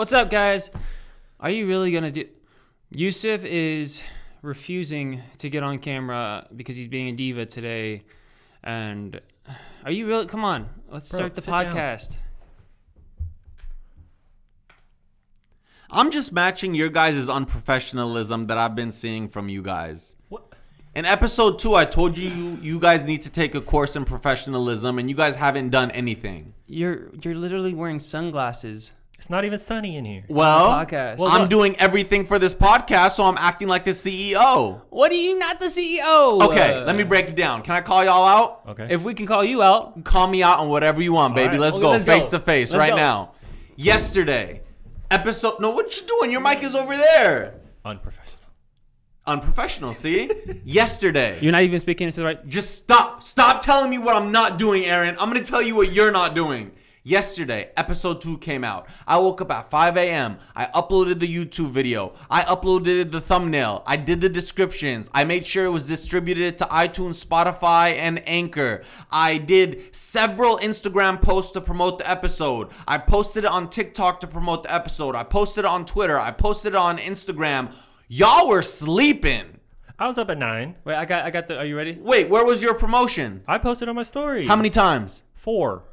What's up, guys? Are you really gonna do? Yousef is refusing to get on camera because he's being a diva today, and are you really? Come on, let's Bro, start the sit down. podcast. I'm just matching your guys' unprofessionalism that I've been seeing from you guys. What? In episode two, I told you you, you guys need to take a course in professionalism, and you guys haven't done anything. You're you're literally wearing sunglasses. It's not even sunny in here. Well, podcast. Well, I'm look. doing everything for this podcast, so I'm acting like the CEO. What are you not the CEO? Okay, Uh, let me break it down. Can I call y'all out? Okay. If we can call you out, Call me out on whatever you want, baby. right. Let's Okay, go let's face to face Let's right go. now. Yesterday, episode. No, what you doing? Your mic is over there. Unprofessional. Unprofessional. See, yesterday. you're not even speaking into the right. Just stop. Stop telling me what I'm not doing, Aaron. I'm going to tell you what you're not doing. Yesterday, episode 2 came out. I woke up at 5 a.m. I uploaded the YouTube video. I uploaded the thumbnail. I did the descriptions. I made sure it was distributed to iTunes, Spotify, and Anchor. I did several Instagram posts to promote the episode. I posted it on TikTok to promote the episode. I posted it on Twitter. I posted it on Instagram. Y'all were sleeping. I was up at nine. Wait, I got I got the. Are you ready? Wait, where was your promotion? I posted on my story. How many times? Four.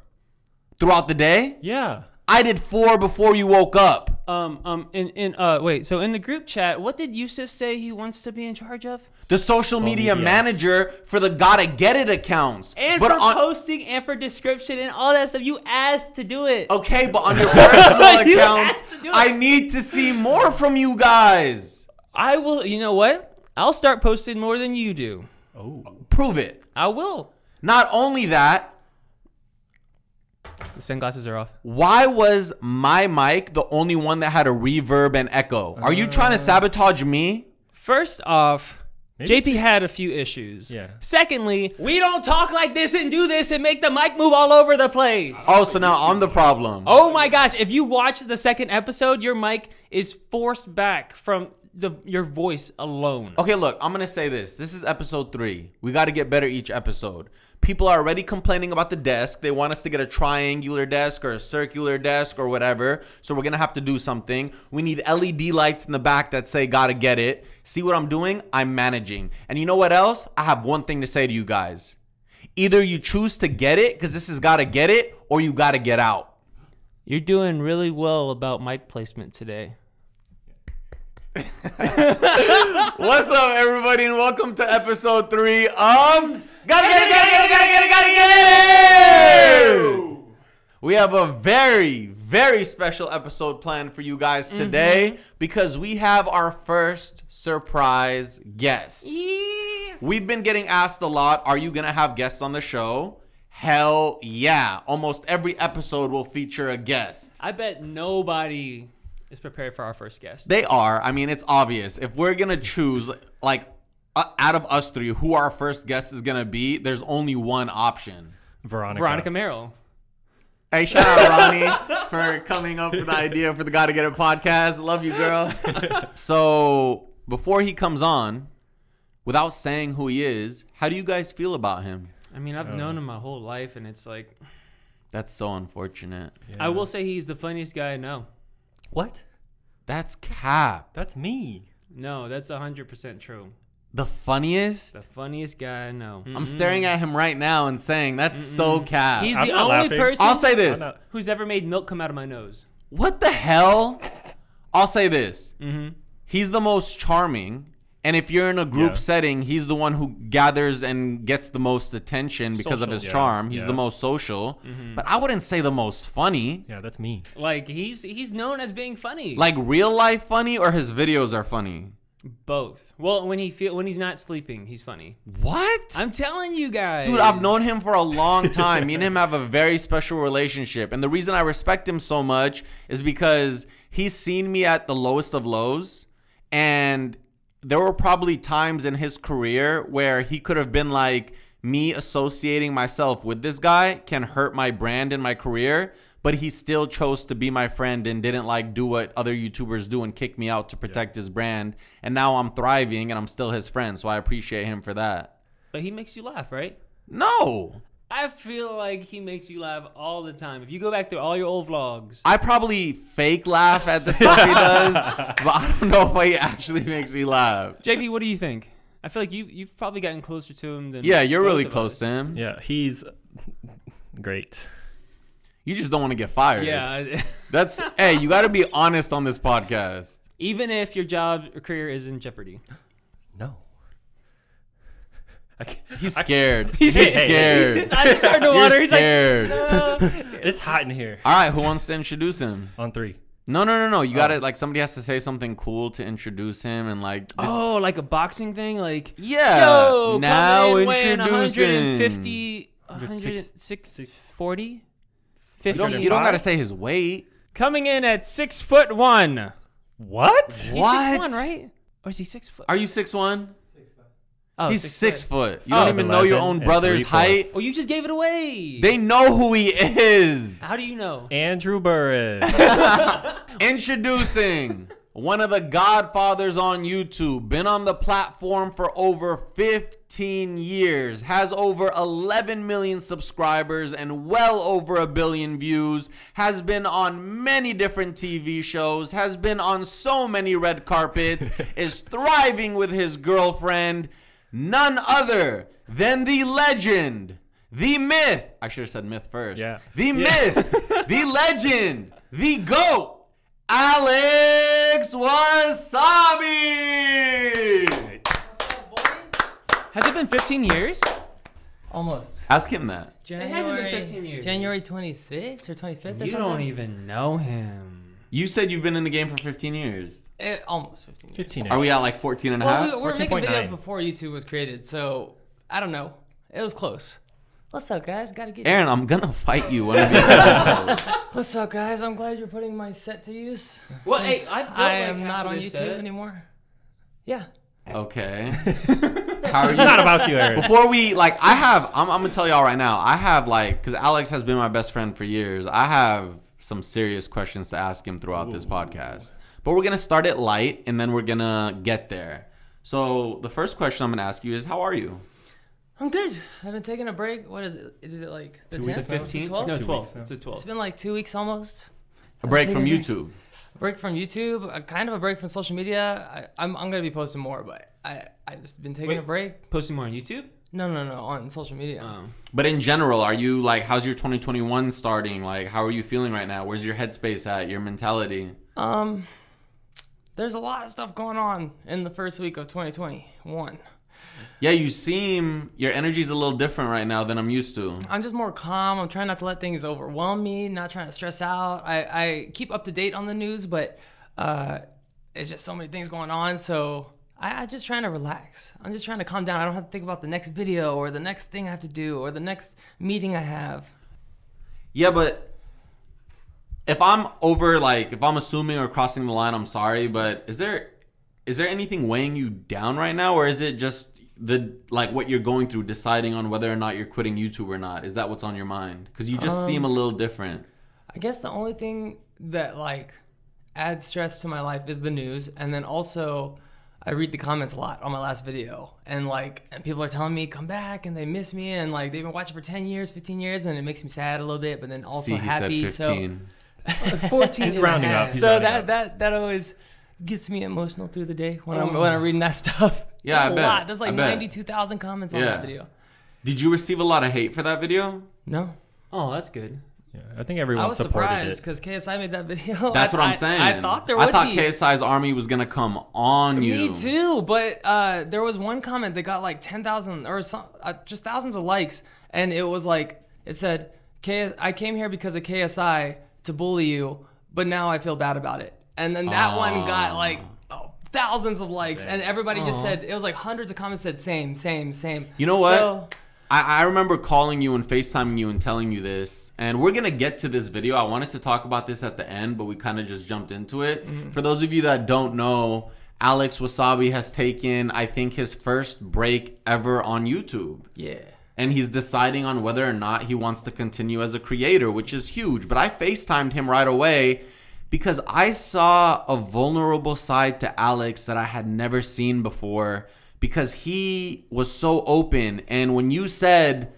Throughout the day? Yeah. I did four before you woke up. Um um in in uh wait. So in the group chat, what did Yousef say he wants to be in charge of? The social media, media. manager for the Gotta Get It accounts. And but for on, posting and for description and all that stuff, you asked to do it. okay, but on your personal You accounts, asked to do it. I need to see more from you guys. I will. You know what? I'll start posting more than you do. Oh. Prove it. I will. Not only that, The sunglasses are off. why was my mic the only one that had a reverb and echo? Are you trying Uh. to sabotage me? First off, Maybe JP had a few issues. Yeah. Secondly, we don't talk like this and do this and make the mic move all over the place. Oh, so now I'm the problem. Oh my gosh! If you watch the second episode, your mic is forced back from the your voice alone. Okay, look, I'm gonna say this. This is episode three. We got to get better each episode. People are already complaining about the desk. They want us to get a triangular desk or a circular desk or whatever. So we're gonna have to do something. We need LED lights in the back that say "Gotta get it." See what I'm doing? I'm managing. And you know what else? I have one thing to say to you guys. Either you choose to get it because this is "Gotta get it," or you gotta get out. You're doing really well about mic placement today. What's up, everybody, and welcome to episode three of Gotta Get It, Gotta Get It, Gotta Get It, Gotta Get It! We have a very, very special episode planned for you guys mm-hmm. today because we have our first surprise guest. Yeah. We've been getting asked a lot Are you gonna have guests on the show? Hell yeah. Almost every episode will feature a guest. I bet nobody is prepared for our first guest. They are. I mean, it's obvious. If we're gonna choose, like, uh, out of us three, who our first guest is gonna be, there's only one option. Veronica. Veronica Merrill. Hey, shout out Ronnie for coming up with the idea for the Gotta Get It podcast. Love you, girl. so before he comes on, without saying who he is, how do you guys feel about him? I mean, I've known him my whole life, and it's like That's so unfortunate. I will say he's the funniest guy I know. What? That's cap. That's me. No, that's hundred percent true. The funniest. The funniest guy I know. I'm staring at him right now and saying that's so cat. He's I'm the not only laughing. person I'll say this. I'm not- who's ever made milk come out of my nose. What the hell? I'll say this. Mm-hmm. He's the most charming. And if you're in a group Yeah. setting, he's the one who gathers and gets the most attention because of Social, his yeah, charm. He's the most social. Mm-hmm. But I wouldn't say the most funny. Yeah, that's me. Like he's he's known as being funny. Like real life funny or his videos are funny? Both. Well, when he feel when he's not sleeping, he's funny. What? I'm telling you guys. Dude, I've known him for a long time. Me and him have a very special relationship. And the reason I respect him so much is because he's seen me at the lowest of lows. And there were probably times in his career where he could have been like, me associating myself with this guy can hurt my brand and my career. But he still chose to be my friend and didn't like do what other YouTubers do and kick me out to protect his brand. And now I'm thriving and I'm still his friend. So I appreciate him for that. But he makes you laugh, right? No. I feel like he makes you laugh all the time. If you go back through all your old vlogs, I probably fake laugh at the stuff he does, but I don't know if he actually makes me laugh. JP, what do you think? I feel like you you've probably gotten closer to him than Yeah, you're really close us. to him. Yeah, he's great. You just don't want to get fired. Yeah, That's hey, you got to be honest on this podcast. even if your job or career is in jeopardy. No. He's scared. He's- He's hey, hey, scared. His eyes are starting to You're water. He's like, scared. it's hot in here. All right, who wants to introduce him? On three. No, no, no, no. You got to Oh. like somebody has to say something cool to introduce him and like. This, oh, like a boxing thing, like yeah. yo, now come in introducing. 150, 106 140, You don't, you don't got to say his weight. Coming in at six foot one. What? He's What? six one, right? Or is he six foot? Are you six one? Oh, He's six, foot. You Oh. don't even know your 11 own and brother's three-fourths. height. Oh, you just gave it away. They know who he is. How do you know? Andrew Burris. Introducing one of the godfathers on YouTube, been on the platform for over 15 years, has over 11 million subscribers and well over a billion views, has been on many different TV shows, has been on so many red carpets, is thriving with his girlfriend, none other than the legend. The myth. I should have said myth first. Yeah. The Yeah. myth. the legend. The GOAT. Alex Wassabi. Has it been 15 years? Almost. Ask him that. January, hasn't been 15 years. January 26th or 25th or You something? don't even know him. You said you've been in the game for 15 years. Eh, almost 15 years. 15 Are we at like 14 and a half? Well, we were making 14.9. videos before YouTube was created, so I don't know. It was close. What's up, guys? Gotta get Aaron, I'm gonna fight you one of these episodes. What's up, guys? I'm glad you're putting my set to use. Well, hey, since I built, I like, am half not of on this YouTube set. anymore. Yeah. Okay. How are It's you? not about you, Aaron. Before we like, I have. I'm, I'm gonna tell y'all right now. I have like, because Alex has been my best friend for years. I have some serious questions to ask him throughout this podcast. But we're gonna start it light, and then we're gonna get there. So the first question I'm gonna ask you is, how are you? I'm good. I've been taking a break. What is it? Is it like the Two 10th? weeks Is it now? Is it 15? 12? No, Two 12. weeks now. It's a 12. It's been like two weeks almost. A break from a break. YouTube. A break from YouTube, a kind of a break from social media. I, I'm, I'm gonna be posting more, but I I just been taking Wait. a break. Posting more on YouTube? No, no, no, on social media. Oh. But in general, are you like, how's your 2021 starting? Like, how are you feeling right now? Where's your headspace at? Your mentality? Um, there's a lot of stuff going on in the first week of 2021. Yeah, you seem your energy's a little different right now than I'm used to. I'm just more calm. I'm trying not to let things overwhelm me. Not trying to stress out. I, I keep up to date on the news, but uh, it's just so many things going on. So I, I'm just trying to relax. I'm just trying to calm down. I don't have to think about the next video or the next thing I have to do or the next meeting I have. Yeah, but if I'm over like if I'm assuming or crossing the line, I'm sorry, but is there is there anything weighing you down right now or is it just the like what you're going through deciding on whether or not you're quitting YouTube or not? Is that what's on your mind? Cuz you just seem a um, little different. I guess the only thing that like adds stress to my life is the news, and then also I read the comments a lot on my last video, and like and people are telling me come back and they miss me, and like they've been watching for ten years, fifteen years, and it makes me sad a little bit, but then also See, he happy. said 15. So 14 He's rounding up, he's so rounding that up. that that always gets me emotional through the day when I'm when I'm reading that stuff. Yeah, There's I a bet. lot. There's like bet. ninety two thousand comments on Yeah. that video. Did you receive a lot of hate for that video? No. Oh, that's good. Yeah, I think everyone I was supported surprised it. because KSI made that video. That's I- what I'm I- saying. I thought there I thought be. KSI's army was going to come on you. Me too, but uh, there was one comment that got like ten thousand or some, uh, just thousands of likes, and it was like it said, "K, I came here because of KSI to bully you, but now I feel bad about it." And then that one got ah. like oh, thousands of likes, and everybody just said it was like hundreds of comments said same, same, same. You know what? So, I, I remember calling you and FaceTiming you and telling you this. And we're going to get to this video. I wanted to talk about this at the end, but we kind of just jumped into it. Mm-hmm. For those of you that don't know, Alex Wassabi has taken, I think, his first break ever on YouTube. yeah. And he's deciding on whether or not he wants to continue as a creator, which is huge. But I FaceTimed him right away because I saw a vulnerable side to Alex that I had never seen before because he was so open. And when you said,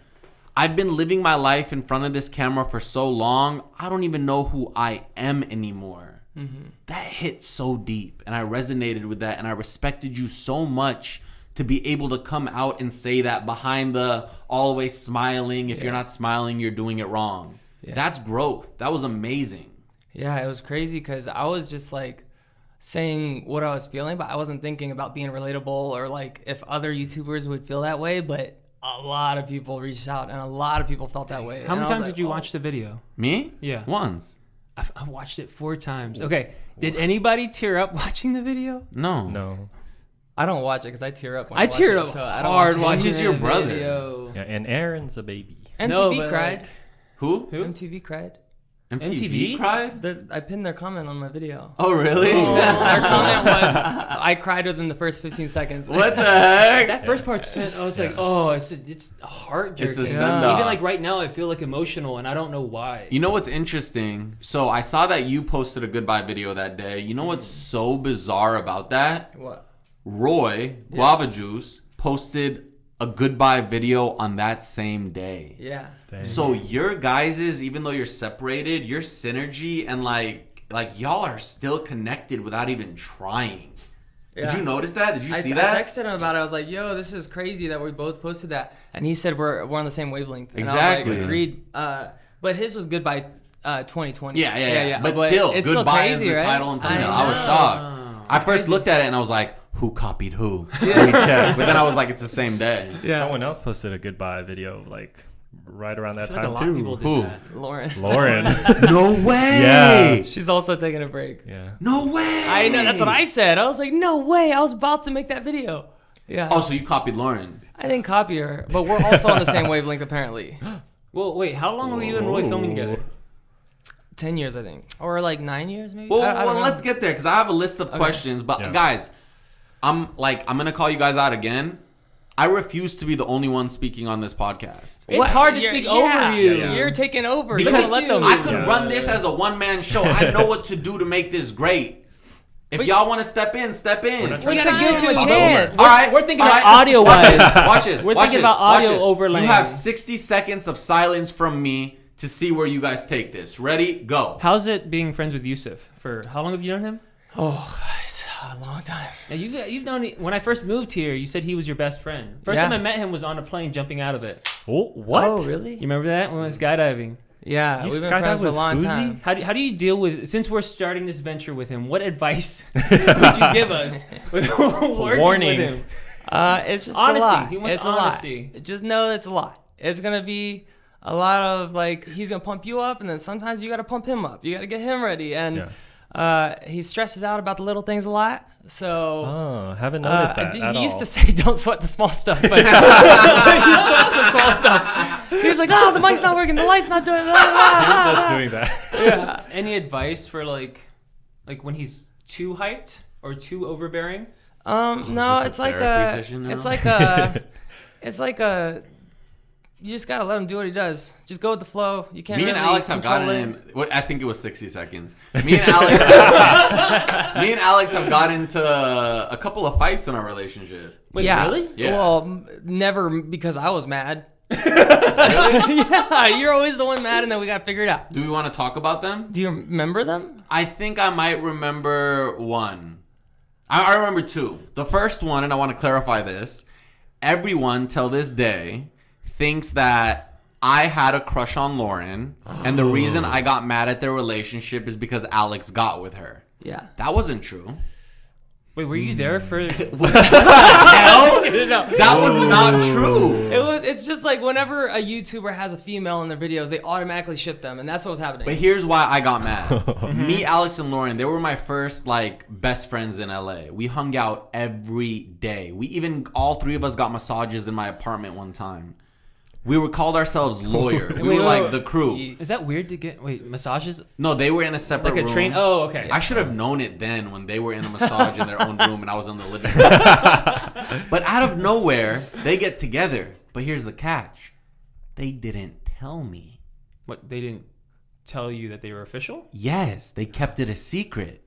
I've been living my life in front of this camera for so long, I don't even know who I am anymore. Mm-hmm. That hit so deep, and I resonated with that, and I respected you so much to be able to come out and say that behind the always smiling. If you're not smiling, you're doing it wrong. That's growth. That was amazing. Yeah, it was crazy because I was just like saying what I was feeling, but I wasn't thinking about being relatable or like if other YouTubers would feel that way. But a lot of people reached out and a lot of people felt that way. How And many times like, did you oh. watch the video? Me? Yeah. Once. I've, I watched it four times. Okay. Did anybody tear up watching the video? No. No. I don't watch it because I tear up. When I watch teared it, up so I don't hard watch watching He's your brother. video. Yeah, and Aaron's a baby. MTV No, cried. like, Who? Who? MTV cried. MTV, MTV? cried? There's, I pinned their comment on my video. Oh, really? Oh. their comment was, "I cried within the first 15 seconds." what the heck? That first part sent. I was like, oh, it's a, it's heart It's a jerking. send-off. Even like right now, I feel like emotional, and I don't know why. You know what's interesting? So I saw that you posted a goodbye video that day. You know what's mm-hmm. so bizarre about that? What? Roy Guava Juice posted a goodbye video on that same day. Yeah. Dang. So your guys's, even though you're separated, your synergy and like like y'all are still connected without even trying. Did you notice that? Did you I, see I that? texted him about it. I was like, "Yo, this is crazy that we both posted that," and he said we're we're on the same wavelength. And Exactly. I was like, Agreed. Uh, but his was good by uh, 2020. Yeah, yeah, yeah. But, But still, it's goodbye still crazy, is the right? title and thumbnail. I I, was know. shocked. I first looked at it and I was like, "Who copied who?" Let me check. But then I was like, "It's the same day." Yeah. Someone else posted a goodbye video like right around that I feel like time a lot too. of people did Who? that. Lauren. Lauren. No way. Yeah. She's also taking a break. yeah. No way. I know. That's what I said. I was like, "No way!" I was about to make that video. Yeah. Oh, so you copied Lauren? I didn't copy her, but we're also on the same wavelength apparently. Well, wait, how long were you and Roy filming together? Ten years, I think, or like nine years, maybe. Well, I- I well, know. let's get there because I have a list of questions. But Yeah. guys, I'm like, I'm gonna call you guys out again. I refuse to be the only one speaking on this podcast. It's What? hard to You're- speak yeah. over you. Yeah, yeah. You're taking over. Because let them. I could Yeah. run this as a one man show. I know what to do to make this great. If But- y'all want to step in, step in. not we trying gotta give him a chance. All right, We're thinking all about audio Watch wise. this. Watch this. We're watch thinking this, about audio this. overlaying. You have 60 seconds of silence from me to see where you guys take this. Ready? Go. How's it being friends with Yousef? For how long have you known him? Oh, it's a long time. Yeah, you've you've known when I first moved here. You said he was your best friend. First Yeah. time I met him was on a plane jumping out of it. Oh, what? Oh, really? You remember that when we went skydiving? Yeah, You we've been skydived friends for a with long Fousey? time. How do, how do you deal with since we're starting this venture with him? What advice would you give us with Warning. with him? Uh, it's just Honesty. a lot. He wants it's honesty. a lot. Just know it's a lot. It's gonna be a lot of like he's gonna pump you up, and then sometimes you gotta pump him up. You gotta get him ready, and Yeah. Uh, he stresses out about the little things a lot. So. Oh, haven't Uh, noticed that he at used all. to say, "Don't sweat the small stuff," but he sweats the small stuff. He was like, "Oh, the mic's not working, the light's not doing." Blah, blah, blah, was just doing that. Yeah. Any advice for like, like when he's too hyped or too overbearing? Um, no, this a it's like a, it's like a, it's like a. You just gotta let him do what he does. Just go with the flow. You can't. Me really and Alex have control gotten it. in. What, I think it was 60 seconds. Me and Alex. me and Alex have got into a couple of fights in our relationship. Wait, yeah. really? Yeah. Well, never because I was mad. yeah, you're always the one mad, and then we gotta figure it out. Do we want to talk about them? Do you remember them? I think I might remember one. I, I remember two. The first one, and I want to clarify this. Everyone till this day thinks that I had a crush on Lauren, and the reason I got mad at their relationship is because Alex got with her. Yeah. That wasn't true. Wait, were you there for? Hell, no. that was not true. It was. It's just like whenever a YouTuber has a female in their videos, they automatically ship them, and that's what was happening. But here's why I got mad. Mm-hmm. Me, Alex, and Lauren, they were my first like best friends in LA. We hung out every day. We even all three of us got massages in my apartment one time. We were called ourselves lawyer. We Wait, were like wait. the crew. Is that weird to get? Wait, massages No, they were in a separate like a room. train? Oh, okay. I should have known it then when they were in a massage in their own room and I was in the living room. but out of nowhere, they get together. But here's the catch. They didn't tell me. What they didn't tell you that they were official? Yes, they kept it a secret.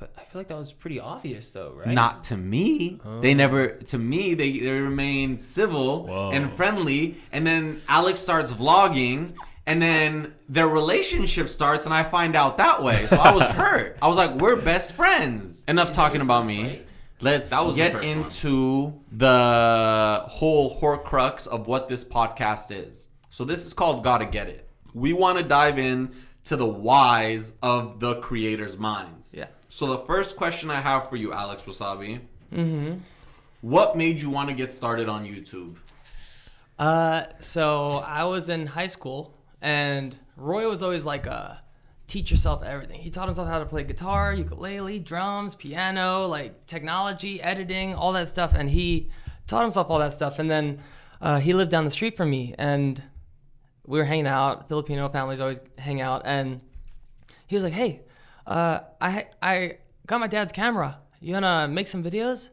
But I feel like that was pretty obvious, though, right? Not to me. They oh. never. To me, they, they remain civil Whoa. and friendly. And then Alex starts vlogging, and then their relationship starts, and I find out that way. So I was hurt. I was like, "We're best friends." Enough talking about me. Let's That was the get one. into the whole horcrux of what this podcast is. So this is called Gotta Get It. We want to dive in to the whys of the creators' minds. Yeah. So the first question I have for you, Alex Wassabi. Mm-hmm. What made you want to get started on YouTube? Uh, so I was in high school, and Roy was always like a teach yourself everything. He taught himself how to play guitar, ukulele, drums, piano, like technology, editing, all that stuff, and he taught himself all that stuff. And then uh, he lived down the street from me, and we were hanging out. Filipino families always hang out, and he was like, "Hey, uh, I I got my dad's camera. You wanna make some videos?"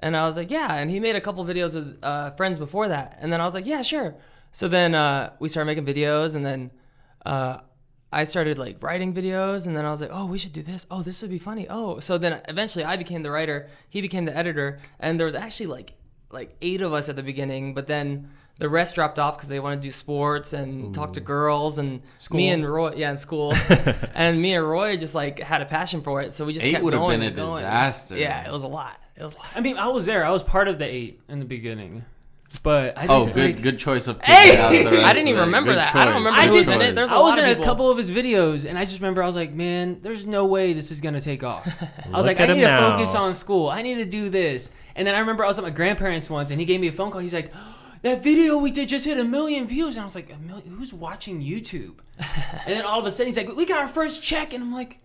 And I was like, "Yeah." And he made a couple videos with uh, friends before that, and then I was like, "Yeah, sure." So then uh, we started making videos, and then uh, I started like writing videos, and then I was like, "Oh, we should do this. Oh, this would be funny. Oh." So then eventually I became the writer. He became the editor, and there was actually like like eight of us at the beginning, but then the rest dropped off because they want to do sports and talk to girls and me and Roy, yeah, in school, and me and Roy just like had a passion for it, so we just Eight kept would've been a going. disaster. Yeah, it was a lot. It was a lot. I mean, I was there. I was part of the eight in the beginning, but I Oh, didn't, good like- good choice of. Hey! out the rest I didn't even it. remember Good that. I don't remember I who who was was in it. There's a I lot was of in a couple of his videos, and I just remember I was like, "Man, there's no way this is gonna take off." I was like, "I need to now. focus on school. I need to do this." And then I remember I was at my grandparents once, and he gave me a phone call. He's like, "That video we did just hit a million views," and I was like, "A million? Who's watching YouTube?" and then all of a sudden he's like, "We got our first check," and I'm like,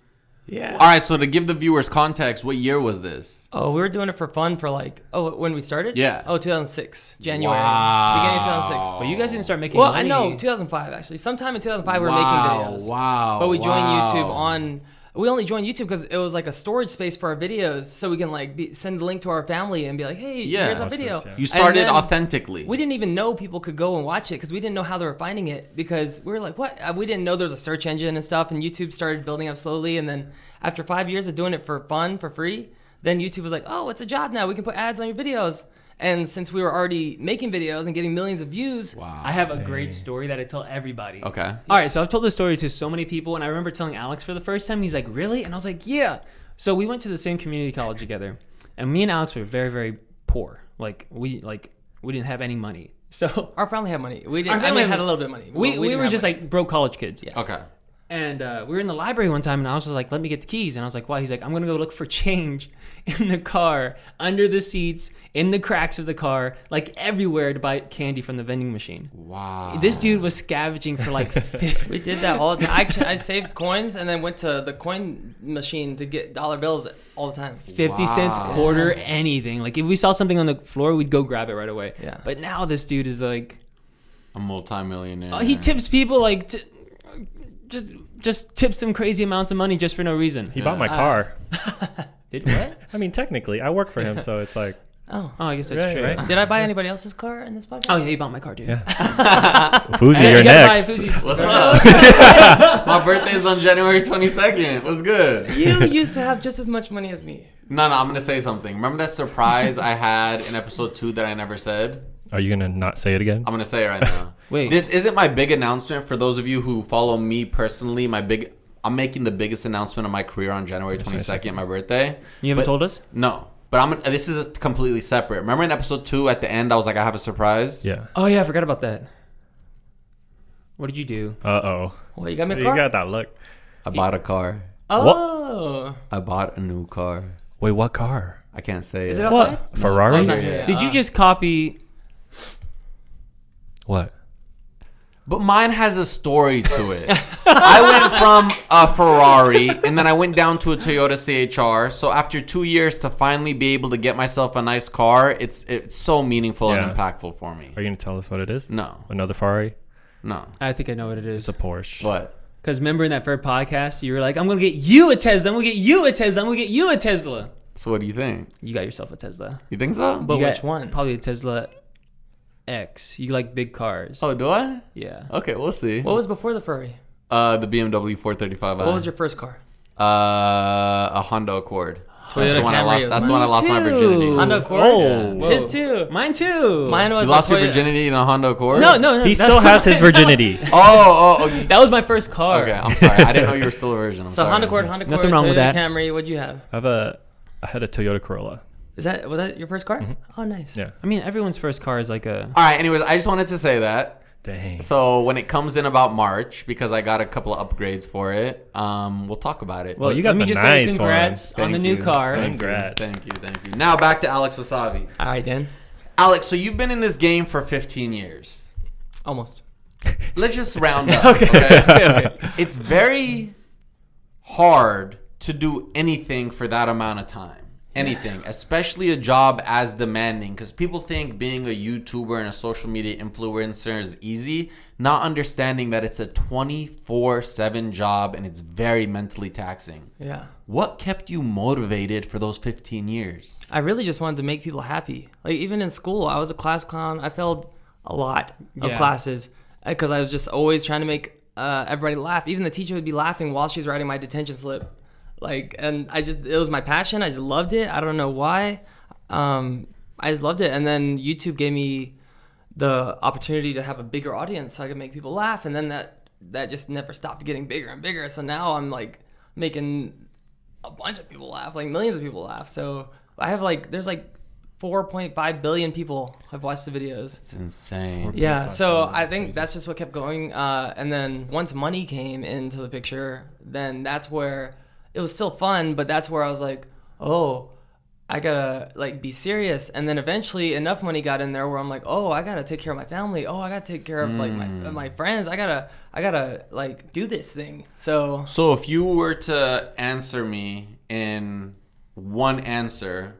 Yeah. All right, so to give the viewers context, what year was this? Oh, we were doing it for fun for like oh when we started. Yeah. Oh, 2006 January. Wow. Beginning of 2006. "But you guys didn't start making Well, money." I know 2005 actually. Sometime in 2005 we were Wow, making videos. wow, But we joined wow. YouTube on. We only joined YouTube because it was like a storage space for our videos, so we can like be, send a link to our family and be like, "Hey, Yeah. here's our video." this, yeah. You started authentically. We didn't even know people could go and watch it because we didn't know how they were finding it because we were like, "What?" Uh, We didn't know there was a search engine and stuff, and YouTube started building up slowly. And then after five years of doing it for fun, for free, then YouTube was like, "Oh, it's a job now. We can put ads on your videos." And since we were already making videos and getting millions of views, wow. I have a great story that I tell everybody. Okay. All right, so I've told this story to so many people, and I remember telling Alex for the first time. He's like, "Really?" And I was like, "Yeah." So we went to the same community college together, and me and Alex were very, very poor. Like we, like we didn't have any money. So our family had money. We Our didn't. I family mean, had- had a little bit of money. we, but we, didn't were just money. like broke college kids. Yeah. Okay. And uh, we were in the library one time, and I was just like, "Let me get the keys." And I was like, "Why?" He's like, "I'm gonna go look for change in the car, under the seats, in the cracks of the car, like everywhere to buy candy from the vending machine." Wow. This dude was scavenging for like We did that all the time. I, I saved coins and then went to the coin machine to get dollar bills all the time. 50 cents, Wow. quarter, anything. Like if we saw something on the floor, we'd go grab it right away. Yeah. But now this dude is like, a multimillionaire. uh, he tips people like, t- just just tips them crazy amounts of money just for no reason. He bought my Uh, car. Did what? I mean, technically, I work for him, so it's like, Oh. Oh, I guess that's Right, true. right. Did I buy anybody else's car in this podcast? Oh yeah, you bought my car, dude. Yeah. Fousey, Hey, you're you next. What's up? My birthday's on January 22nd. What's good? You used to have just as much money as me. No, no, I'm gonna say something. Remember that surprise I had in episode two that I never said? Are you gonna not say it again? I'm gonna say it right now. Wait. This isn't my big announcement for those of you who follow me personally. My big, I'm making the biggest announcement of my career on January 22nd, my birthday. You haven't But- told us? No, but I'm. This is completely separate. Remember in episode two at the end, I was like, I have a surprise. Yeah. Oh yeah, I forgot about that. What did you do? Uh oh. Well, you got me a You got that look. I bought a car. oh, I bought a new car. Wait, what car? I can't say is it. it outside? What? Ferrari? it's not here here. Did you just copy? What? But mine has a story to it. I went from a Ferrari and then I went down to a Toyota CHR. So after two years to finally be able to get myself a nice car, it's it's so meaningful Yeah. and impactful for me. Are you gonna tell us what it is? No, Another Ferrari? no. I think I know what it is. It's a Porsche. What? Because remember in that first podcast, you were like, "I'm gonna get you a Tesla. I'm gonna get you a Tesla. I'm gonna get you a Tesla." So what do you think? You got yourself a Tesla. You think so? But You which one? Probably a Tesla X. You like big cars. oh, do I? Yeah. Okay, we'll see. What was before the Ferrari? Uh, the BMW 435i. What was your first car? Uh, a Honda Accord. that's Toyota the one I Camry lost. That's the one I lost my Me too. virginity. Honda Accord. Oh. Whoa. His too. Mine too. Mine was You a lost your virginity in a Honda Accord? No, no, no. He still has his virginity. Oh, oh, oh. That was my first car. Okay, I'm sorry. I didn't know you were still a virgin. I'm So sorry. Honda Accord, Honda Accord, Nothing wrong Toyota with that. Camry. What'd you have? I have a, I had a Toyota Corolla. Is that was that your first car? Oh, nice. Yeah. I mean, everyone's first car is like a. All right. Anyways, I just wanted to say that. Dang. So when it comes in about March, because I got a couple of upgrades for it, um, we'll talk about it. Well, you got let me the just nice say congrats on the Thank new you. car. Thank you. Congrats. Thank you. Thank you. Now back to Alex Wassabi. All right, Dan. Alex, so you've been in this game for 15 years. Almost. Let's just round up. okay. It's very hard to do anything for that amount of time. Anything, especially a job as demanding, because people think being a YouTuber and a social media influencer is easy, not understanding that it's a 24 7 job and it's very mentally taxing. Yeah. What kept you motivated for those 15 years? I really just wanted to make people happy. Like even in school, I was a class clown. I failed a lot of Yeah. classes because I was just always trying to make uh, everybody laugh. Even the teacher would be laughing while she's writing my detention slip. Like, and I just it was my passion. I just loved it. I don't know why. Um, I just loved it. And then YouTube gave me the opportunity to have a bigger audience, so I could make people laugh. And then that that just never stopped getting bigger and bigger. So now I'm like making a bunch of people laugh, like millions of people laugh. So I have like there's like 4.5 billion people have watched the videos. It's insane. Yeah, so I think that's just what kept going. Uh, and then once money came into the picture, then that's where it was still fun, but that's where I was like, oh, I gotta like be serious. And then eventually enough money got in there where I'm like, oh, I gotta take care of my family. Oh, I gotta take care of like my my friends. I gotta I gotta like do this thing. So So if you were to answer me in one answer,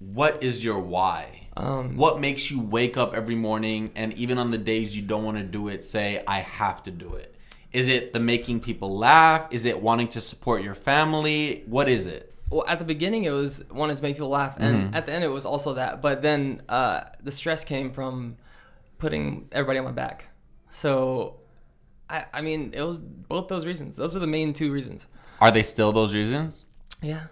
what is your why? um, What makes you wake up every morning and even on the days you don't want to do it, say, I have to do it? Is it the making people laugh? Is it wanting to support your family? What is it? well, at the beginning it was wanting to make people laugh, and Mm-hmm. at the end it was also that. But then uh, the stress came from putting everybody on my back. So, I I mean it was both those reasons. Those are the main two reasons. Are they still those reasons? Yeah,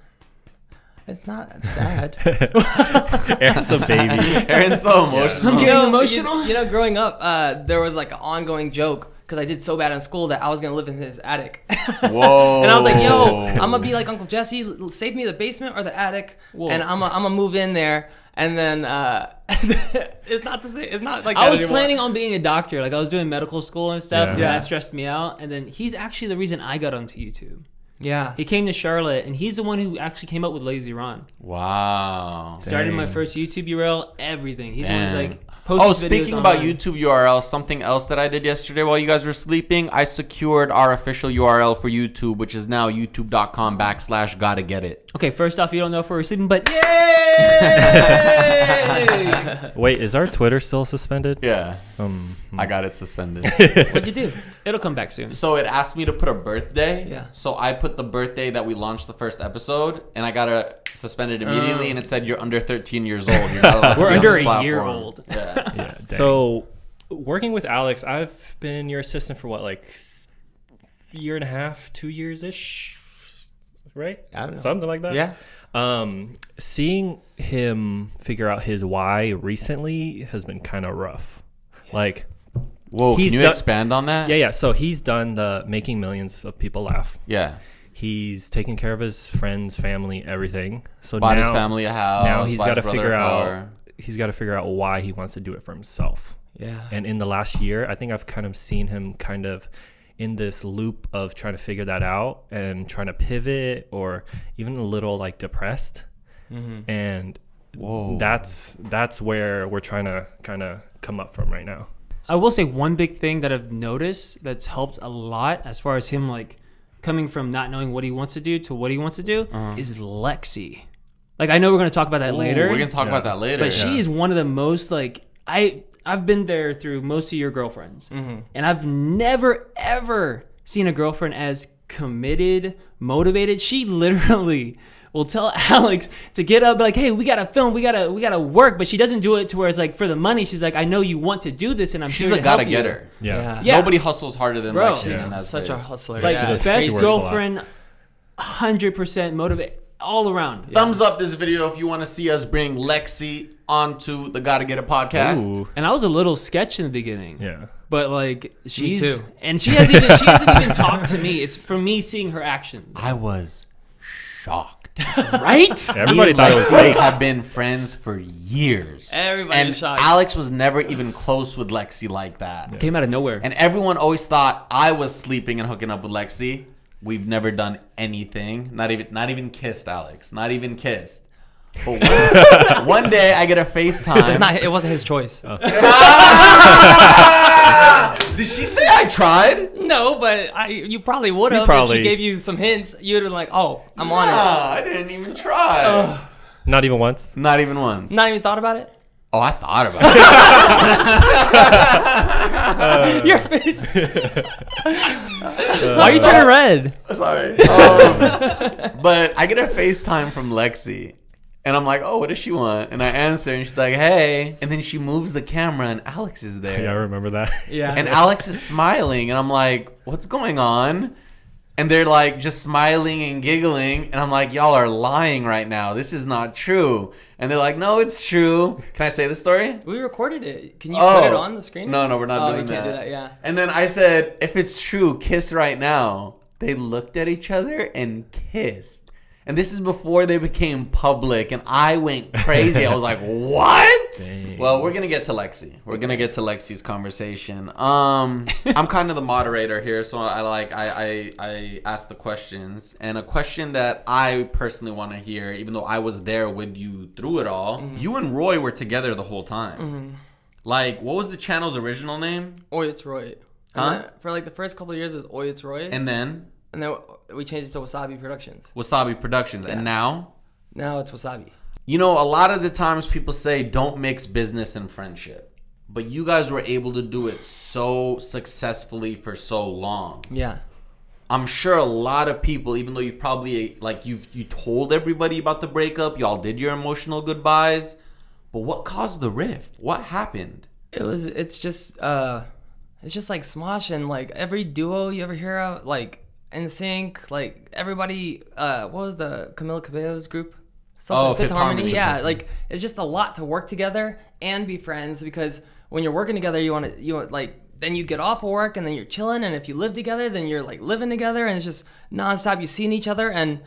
it's not it's sad. Aaron's a baby. Aaron's so emotional. I'm you getting know, emotional. You, you know, growing up, uh, there was like an ongoing joke because I did so bad in school that I was gonna live in his attic. Whoa. And I was like, "Yo, I'm gonna be like Uncle Jesse. Save me the basement or the attic, Whoa. and I'm gonna I'm gonna move in there." And then uh, it's not the same. It's not like that I was anymore. planning on being a doctor. Like I was doing medical school and stuff, Yeah. and Yeah. that stressed me out. And then he's actually the reason I got onto YouTube. Yeah. He came to Charlotte, and he's the one who actually came up with Lazy Ron. Wow. Started my first YouTube URL, everything. He's the one who's like posting Oh, videos speaking about online. YouTube URL, something else that I did yesterday while you guys were sleeping, I secured our official URL for YouTube, which is now youtube.com backslash gotta get it. Okay, first off, you don't know if we're sleeping, but yay! Wait, is our Twitter still suspended? Yeah, Um, I got it suspended. What'd you do? It'll come back soon. so it asked me to put a birthday. Yeah. So I put the birthday that we launched the first episode, and I got it suspended immediately, and it said you're under 13 years old. You're not allowed to We're under this a year old. Yeah. yeah. So, working with Alex, I've been your assistant for what, like s- year and a half, two years ish, right? I don't know. Something like that. Yeah. Um, seeing him figure out his why recently has been kind of rough. Like, Whoa, He's can you done- expand on that? yeah, yeah. So he's done the making millions of people laugh. Yeah. He's taking care of his friends, family, everything. So Bought now, his family a house. now he's bought got to figure out. car. He's got to figure out why he wants to do it for himself. Yeah. And in the last year, I think I've kind of seen him kind of in this loop of trying to figure that out and trying to pivot or even a little like depressed. Mm-hmm. And Whoa. that's that's where we're trying to kind of come up from right now. I will say one big thing that I've noticed that's helped a lot as far as him like coming from not knowing what he wants to do to what he wants to do uh-huh. is Lexi. Like I know we're gonna talk about that Ooh, later, We're gonna talk Yeah. about that later. but she is one of the most like I I've been there through most of your girlfriends, mm-hmm. and I've never ever seen a girlfriend as committed, motivated. She literally will tell Alex to get up, like, "Hey, we gotta film, we gotta we gotta work," but she doesn't do it to where it's like for the money. She's like, "I know you want to do this, and I'm sure. She's here a to gotta help you." getter. Yeah. Yeah. Nobody hustles harder than Bro. Lexi Yeah. in that Such a hustler. Like She yeah. does- best she works a lot. girlfriend hundred percent motivate all around. Thumbs up this video if you want to see us bring Lexi onto the Gotta Get a podcast. Ooh. And I was a little sketch in the beginning. Yeah. But like she's too. and she hasn't even she hasn't even talked to me. It's from me seeing her actions. I was shocked. Right? Everybody Me thought and it was Lexi fake. have been friends for years. Everybody and was shocked. Alex was never even close with Lexi like that. Came out of nowhere. And everyone always thought I was sleeping and hooking up with Lexi. We've never done anything. Not even not even kissed Alex. Not even kissed. But one, one day I get a FaceTime. It's not. It wasn't his choice. Ah! Did she say I tried? No, but I, you probably would You have. If probably- she gave you some hints, you'd have been like, "Oh, I'm on Nah, I didn't even try. Not even once. Not even once. Not even thought about it. oh, I thought about it. Your face. Why are you turning red? Sorry. Um, but I get a FaceTime from Lexi. And I'm like, oh, what does she want? And I answer, and she's like, hey. And then she moves the camera, and Alex is there. Yeah, I remember that. Yeah. and Alex is smiling, and I'm like, "What's going on?" And they're like just smiling and giggling, and I'm like, "Y'all are lying right now. This is not true." And they're like, "No, it's true." Can I say the story? We recorded it. Can you put it oh. on the screen? Oh. No, no, we're not oh, doing we can't that. do that. Yeah. And then I said, "If it's true, kiss right now." They looked at each other and kissed. And this is before they became public, and I went crazy. I was like, "What?" Dang. Well, we're gonna get to Lexi. We're gonna get to Lexi's conversation. Um, I'm kind of the moderator here, so I like I I, I ask the questions, and a question that I personally want to hear, even though I was there with you through it all. Mm-hmm. You and Roy were together the whole time. Like, what was the channel's original name? Oi, it's Roy. Huh? Then for like the first couple of years, it was Oi, it's Roy. And then and then we changed it to Wassabi Productions. Wassabi Productions, Yeah. and now. Now it's Wassabi. You know, a lot of the times people say don't mix business and friendship. But you guys were able to do it so successfully for so long. Yeah. I'm sure a lot of people, even though you probably like you you told everybody about the breakup, y'all did your emotional goodbyes, but what caused the rift? What happened? It was. It's just. uh It's just like Smosh and like every duo you ever hear of, like NSYNC, like everybody. uh What was the Camila Cabello's group? Something, Oh, Fifth Harmony. Yeah, like it's just a lot to work together and be friends because when you're working together, you want to you want like then you get off of work and then you're chilling and if you live together, then you're like living together and it's just nonstop. You seeing each other and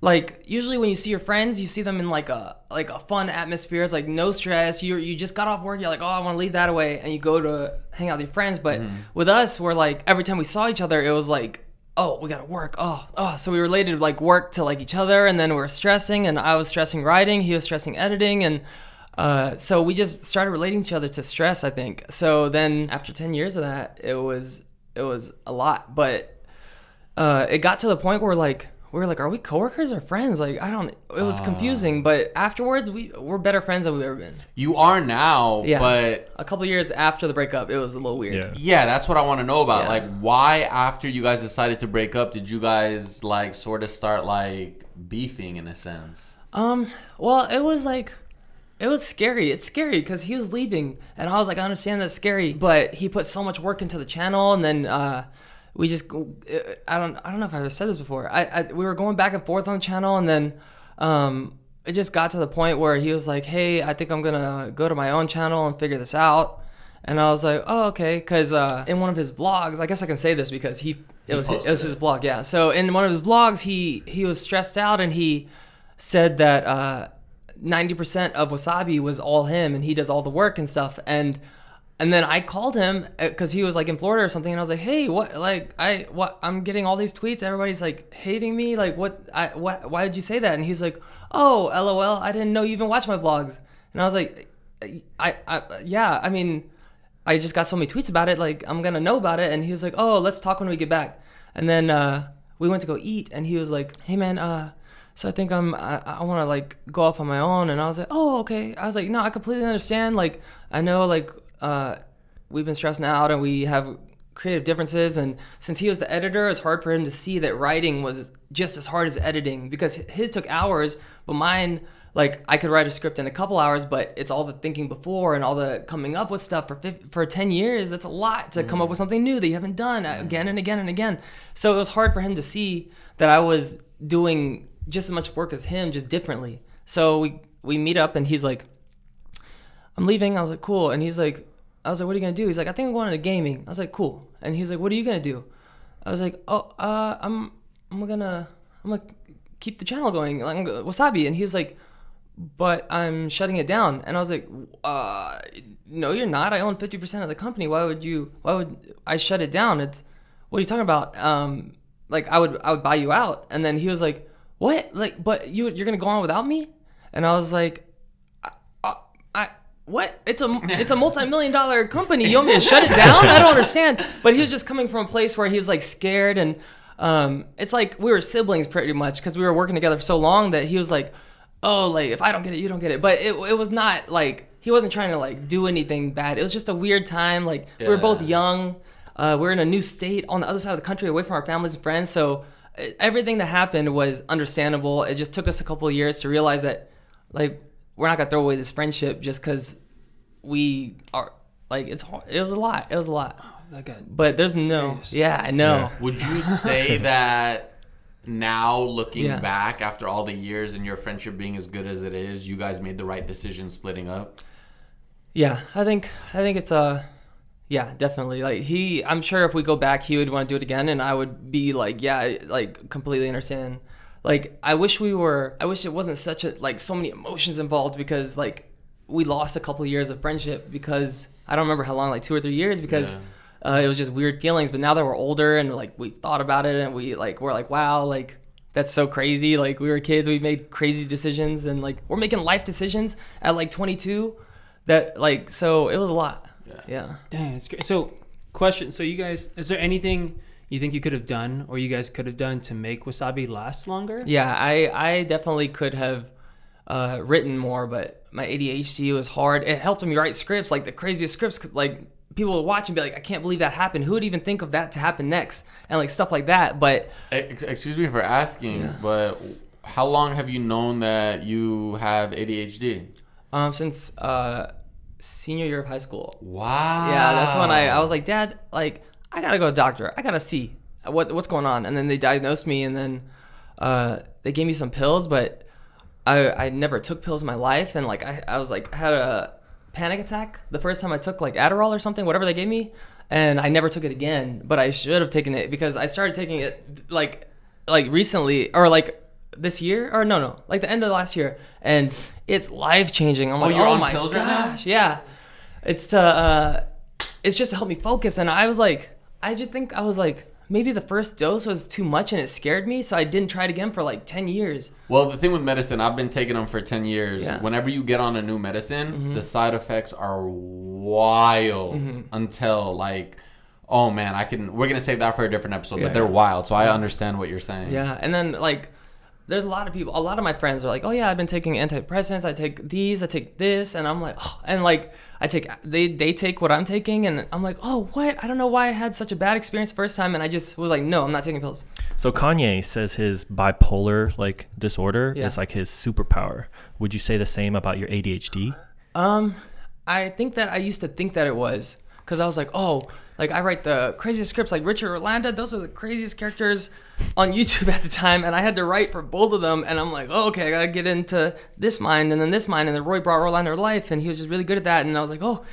like usually when you see your friends you see them in like a like a fun atmosphere it's like no stress you you just got off work you're like oh i want to leave that away and you go to hang out with your friends but with us we're like every time we saw each other it was like oh we gotta work. Oh oh. So we related like work to like each other and then we were stressing and i was stressing writing he was stressing editing and uh, so we just started relating each other to stress i think. So then after 10 years of that it was it was a lot. But uh, it got to the point where like we were like, are we coworkers or friends? Like I don't. It was confusing, but afterwards we we're better friends than we've ever been. You are now, Yeah. but A couple years after the breakup, it was a little weird. Yeah. yeah, that's what I want to know about. Yeah. Like, why after you guys decided to break up, did you guys like sort of start like beefing in a sense? Um. Well, it was like. It was scary. It's scary because he was leaving, and I was like, I understand that's scary, but he put so much work into the channel, and then uh, we just, I don't, I don't know if I've ever said this before. I, I, we were going back and forth on the channel, and then, um, it just got to the point where he was like, Hey, I think I'm gonna go to my own channel and figure this out, and I was like, Oh, okay, because uh, in one of his vlogs, I guess I can say this because he, it was, it was his vlog, yeah. So in one of his vlogs, he he was stressed out, and he said that. Uh, 90% of Wassabi was all him and he does all the work and stuff and and then I called him because he was like in Florida or something, and I was like, "Hey, what? Like, I what? I'm getting all these tweets. Everybody's like hating me. Like, what? I what? Why did you say that?" And he's like, "Oh, lol. I didn't know you even watch my vlogs." And I was like, "I, I, yeah. I mean, I just got so many tweets about it. Like, I'm gonna know about it." And he was like, "Oh, let's talk when we get back." And then uh, we went to go eat, and he was like, "Hey, man, uh." So I think I'm I, I want to like go off on my own and I was like, "Oh, okay." I was like, "No, I completely understand. Like I know like uh we've been stressing out and we have creative differences and since he was the editor, it's hard for him to see that writing was just as hard as editing because his took hours, but mine like I could write a script in a couple hours, but it's all the thinking before and all the coming up with stuff for fif- for ten years. That's a lot to come up with something new that you haven't done again and again and again. So it was hard for him to see that I was doing just as much work as him, just differently. So we we meet up and he's like, I'm leaving. I was like, cool. And he's like, I was like, what are you gonna do? He's like, I think I'm going to gaming. I was like, cool. And he's like, what are you gonna do? I was like, oh, uh, I'm I'm gonna I'm gonna keep the channel going, like Wassabi. And he's like, but I'm shutting it down. And I was like, uh, no, you're not. I own 50% of the company. Why would you? Why would I shut it down? It's what are you talking about? Um, like I would I would buy you out. And then he was like, what? Like, but you you're gonna go on without me? And I was like, what? It's a it's a multi million dollar company. You want me to shut it down? I don't understand. But he was just coming from a place where he was like scared and um, it's like we were siblings pretty much because we were working together for so long that he was like, oh, like if I don't get it, you don't get it. But it it was not like he wasn't trying to like do anything bad. It was just a weird time. Like we were both young. Uh, we're in a new state on the other side of the country, away from our families and friends. So everything that happened was understandable. It just took us a couple of years to realize that, like, we're not gonna throw away this friendship just because we are like it's hard. It was a lot. It was a lot. That got But there's no. serious. Yeah, I know. Would you say that now, looking Yeah. back after all the years and your friendship being as good as it is, you guys made the right decision splitting up? Yeah, I think I think it's uh yeah, definitely. Like he I'm sure if we go back he would want to do it again and I would be like, yeah, like completely understand. Like I wish we were I wish it wasn't such a like so many emotions involved because like we lost a couple years of friendship because I don't remember how long, like 2 or 3 years because Yeah. uh, it was just weird feelings, but now that we're older and like we've thought about it and we like we're like, wow, like that's so crazy. Like we were kids, we made crazy decisions and like we're making life decisions at like 22 that like so it was a lot Yeah. yeah Dang, it's great. So, question. So, you guys, is there anything you think you could have done or you guys could have done to make Wassabi last longer? yeah i i definitely could have uh written more but my adhd was hard it helped me write scripts like the craziest scripts 'cause, like people would watch and be like i can't believe that happened who would even think of that to happen next and like stuff like that but Excuse me for asking, but how long have you known that you have ADHD? um since uh senior year of high school Wow. Yeah, that's when I, I was like, Dad, like I gotta go to the doctor. I gotta see what what's going on. And then they diagnosed me, and then uh, they gave me some pills, but I I never took pills in my life, and like I I was like I had a panic attack the first time I took like Adderall or something, whatever they gave me, and I never took it again. But I should have taken it because I started taking it like like recently or like this year or no no like the end of last year and it's life changing i'm Oh, like you're oh on my pills right now? yeah it's to uh it's just to help me focus and i was like i just think i was like maybe the first dose was too much and it scared me so i didn't try it again for like 10 years Well, the thing with medicine, I've been taking them for 10 years. Yeah. Mm-hmm. Whenever you get on a new medicine, the side effects are wild until like oh man, I can we're going to save that for a different episode, Yeah. but they're wild. So I understand what you're saying. yeah and then like there's a lot of people a lot of my friends are like oh yeah i've been taking antidepressants i take these i take this and i'm like oh and like i take they they take what i'm taking and i'm like oh what i don't know why i had such a bad experience first time and i just was like no i'm not taking pills So Kanye says his bipolar like disorder Yeah. is like his superpower. Would you say the same about your ADHD? Um, I think that I used to think that it was because I was like, oh, like I write the craziest scripts, like Richard Orlando. Those are the craziest characters on YouTube at the time, and I had to write for both of them. And I'm like, oh, okay, I gotta get into this mind and then this mind, and then Roi brought Orlando to life, and he was just really good at that. And I was like, oh,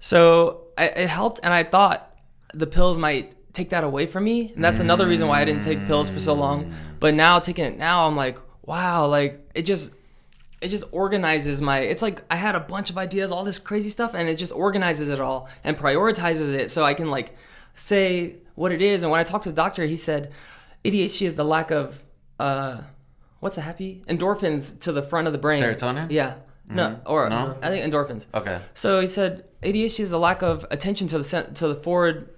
so I, it helped, and I thought the pills might take that away from me, and that's another reason why I didn't take pills for so long. But now taking it now, I'm like, wow, like it just it just organizes my it's like i had a bunch of ideas all this crazy stuff and it just organizes it all and prioritizes it so i can like say what it is and when i talked to the doctor he said adhd is the lack of uh what's a happy endorphins to the front of the brain Serotonin? yeah no or No? i think endorphins Okay. so he said ADHD is a lack of attention to the to the forward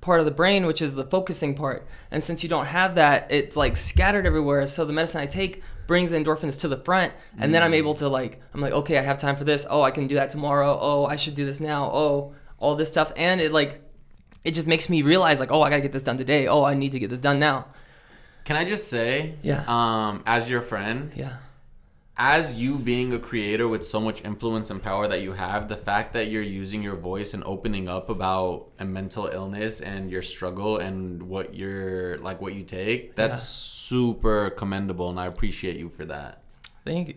part of the brain, which is the focusing part. And since you don't have that, it's like scattered everywhere. So the medicine I take brings the endorphins to the front, and then I'm able to like I'm like okay, I have time for this. Oh, I can do that tomorrow. Oh, I should do this now. Oh, all this stuff, and it like it just makes me realize like oh, I gotta get this done today. Oh, I need to get this done now. Can I just say, Yeah. um, as your friend, Yeah. as you being a creator with so much influence and power that you have, the fact that you're using your voice and opening up about a mental illness and your struggle and what you're like what you take, that's super commendable and I appreciate you for that. Thank you.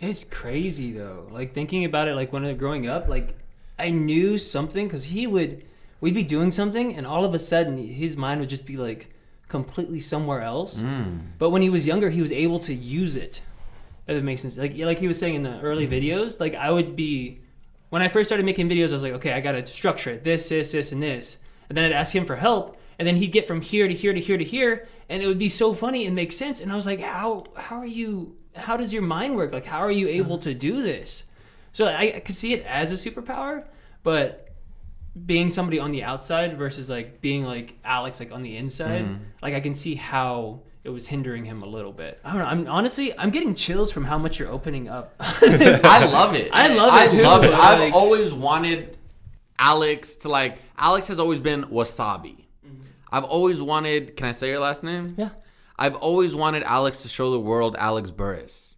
It's crazy though. Like thinking about it, like when I was growing up, like I knew something because he would, we'd be doing something, and all of a sudden his mind would just be like completely somewhere else. Hmm. But when he was younger, he was able to use it. If it makes sense. Like like he was saying in the early hmm. videos, like I would be, when I first started making videos, I was like, okay, I gotta structure it. This, this, this, and this, and then I'd ask him for help. And then he'd get from here to here to here to here, and it would be so funny and make sense. And I was like, how how are you? How does your mind work? Like, how are you hmm. able to do this? So I, I could see it as a superpower, but being somebody on the outside versus like being like Alex like on the inside, mm-hmm. like I can see how it was hindering him a little bit. I don't know. I'm honestly I'm getting chills from how much you're opening up. I love it. I love it, I too. love it. I've always wanted Alex to like. Alex has always been Wassabi. Mm-hmm. I've always wanted. Can I say your last name? Yeah. I've always wanted Alex to show the world Alex Burris.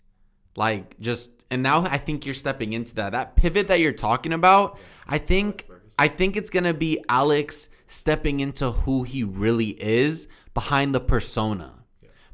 Like just and now I think you're stepping into that. That pivot that you're talking about, I think I think it's going to be Alex stepping into who he really is behind the persona.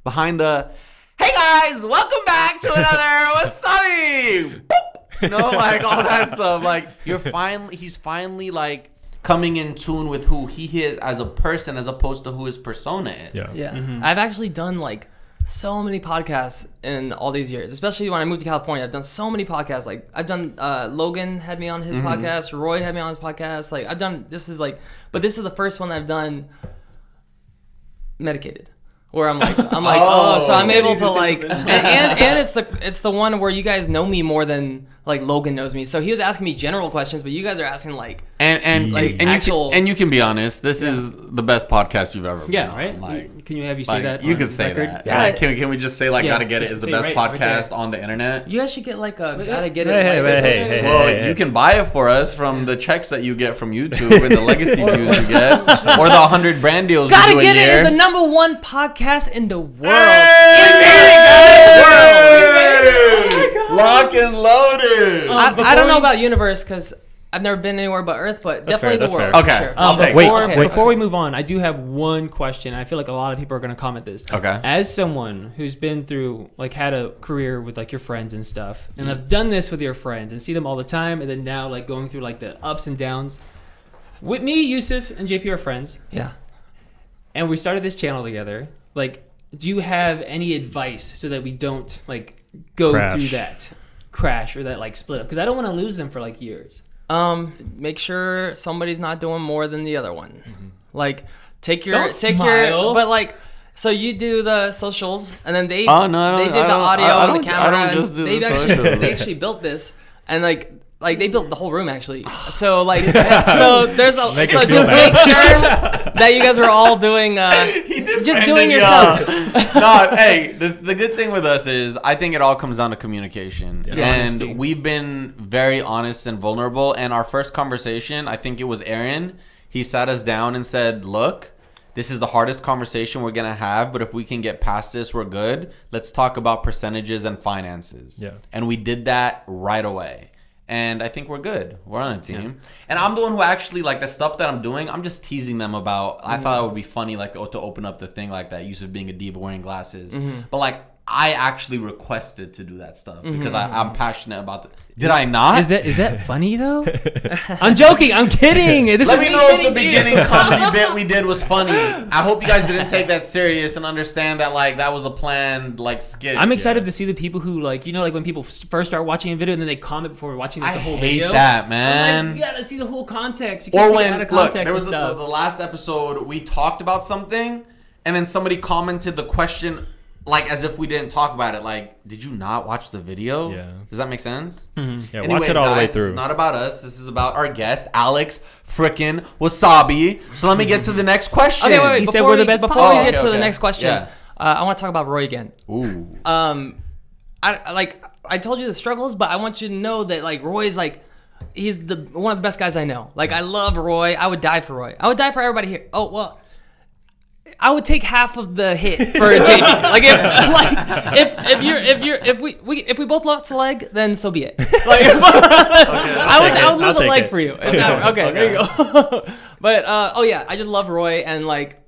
Behind the Hey guys, welcome back to another Wassabi. Boop. You know, like all that stuff. Like you're finally he's finally like coming in tune with who he is as a person as opposed to who his persona is. Yeah. Yeah. Mm-hmm. I've actually done like so many podcasts in all these years, especially when I moved to California. I've done so many podcasts. Like I've done uh, Logan had me on his Mm-hmm. podcast, Roi had me on his podcast. Like I've done this is like, but this is the first one I've done medicated. Where I'm like, I'm like, oh, so I'm Oh. able to need to say like, and, and and it's the it's the one where you guys know me more than like Logan knows me. So he was asking me general questions, but you guys are asking like, And and Like, and actual- you can, and you can be honest. This is the best podcast you've ever. Been yeah, on. right. Like, can you have you say like, that? you on could say record? that. Yeah. Yeah. Can, can we just say like Yeah, gotta get it is the best right- right podcast there. on the internet? you guys should get like a gotta get it. Hey, like, hey, hey, hey, Well, hey, you hey. can buy it for us from the checks that you get from YouTube and the legacy views you get, or the hundred brand deals Gotta you do Get a It year. is the number one podcast in the world. Hey! Lock and loaded. Um, I, I don't know about universe because I've never been anywhere but Earth, but That's definitely fair, the that's world. fair. Okay, sure. I'll Um, take Wait, before, okay, before we move on, I do have one question. I feel like a lot of people are going to comment this. Okay. As someone who's been through, like, had a career with like your friends and stuff, and I've done this with your friends and see them all the time, and then now like going through like the ups and downs. With me, Yousef and JP are friends, Yeah. and we started this channel together. Like, do you have any advice so that we don't like go Crash. through that crash or that like split up? Because I don't want to lose them for like years. Um, make sure somebody's not doing more than the other one. Like, take your Don't take smile. your, but like. So you do the socials, and then they Oh, no, I they don't- did the audio I- I and the don't- I camera. don't and just do the they've actually socials. they actually built this, and like like they built the whole room actually. So like so there's a Make so it feel just bad. make sure that you guys are all doing uh just doing yourself. no, hey, the, the good thing with us is I think it all comes down to communication. Yeah. Honesty. And we've been very honest and vulnerable. And our first conversation, I think it was Aaron, he sat us down and said, Look, this is the hardest conversation we're going to have, but if we can get past this, we're good. Let's talk about percentages and finances. Yeah. And we did that right away. And I think we're good. We're on a team. And I'm the one who actually like the stuff that I'm doing. I'm just teasing them about. I mm-hmm. thought it would be funny, like oh, to open up the thing like that. Yousef being a diva wearing glasses, mm-hmm. but like I actually requested to do that stuff because I, mm-hmm. I'm passionate about. The, did I not? Is that is that funny though? I'm joking. I'm kidding. This Let is me me know if the kidding, dude. beginning comedy bit we did was funny. I hope you guys didn't take that serious and understand that like that was a planned like skit. I'm excited to see the people who like you know like when people first start watching a video and then they comment before watching like I the whole video. that, I'm man. like, you gotta see the whole context. You can't or take it when out of look, context there was and the, the, the last episode we talked about something, and then somebody commented the question like as if we didn't talk about it. Like, did you not watch the video? Yeah. Does that make sense? Yeah, Anyways, watch it all the way guys, This through. is not about us. This is about our guest, Alex frickin' Wassabi. So let me get to the next question. Okay, wait, wait. He before said we're we, the best before podcast. we get Oh, to okay, the next question, Yeah. uh, I want to talk about Roi again. Ooh. Um, I I- like I told you the struggles, but I want you to know that like Roi is like he's the one of the best guys I know. Like I love Roi. I would die for Roi. I would die for everybody here. Oh well, I would take half of the hit for JP. like if like if if you're if you're if we, we if we both lost a leg, then so be it. Like I would take I it. would I'll lose a leg it. for you. If that- okay, there you go. but uh, oh yeah, I just love Roi and like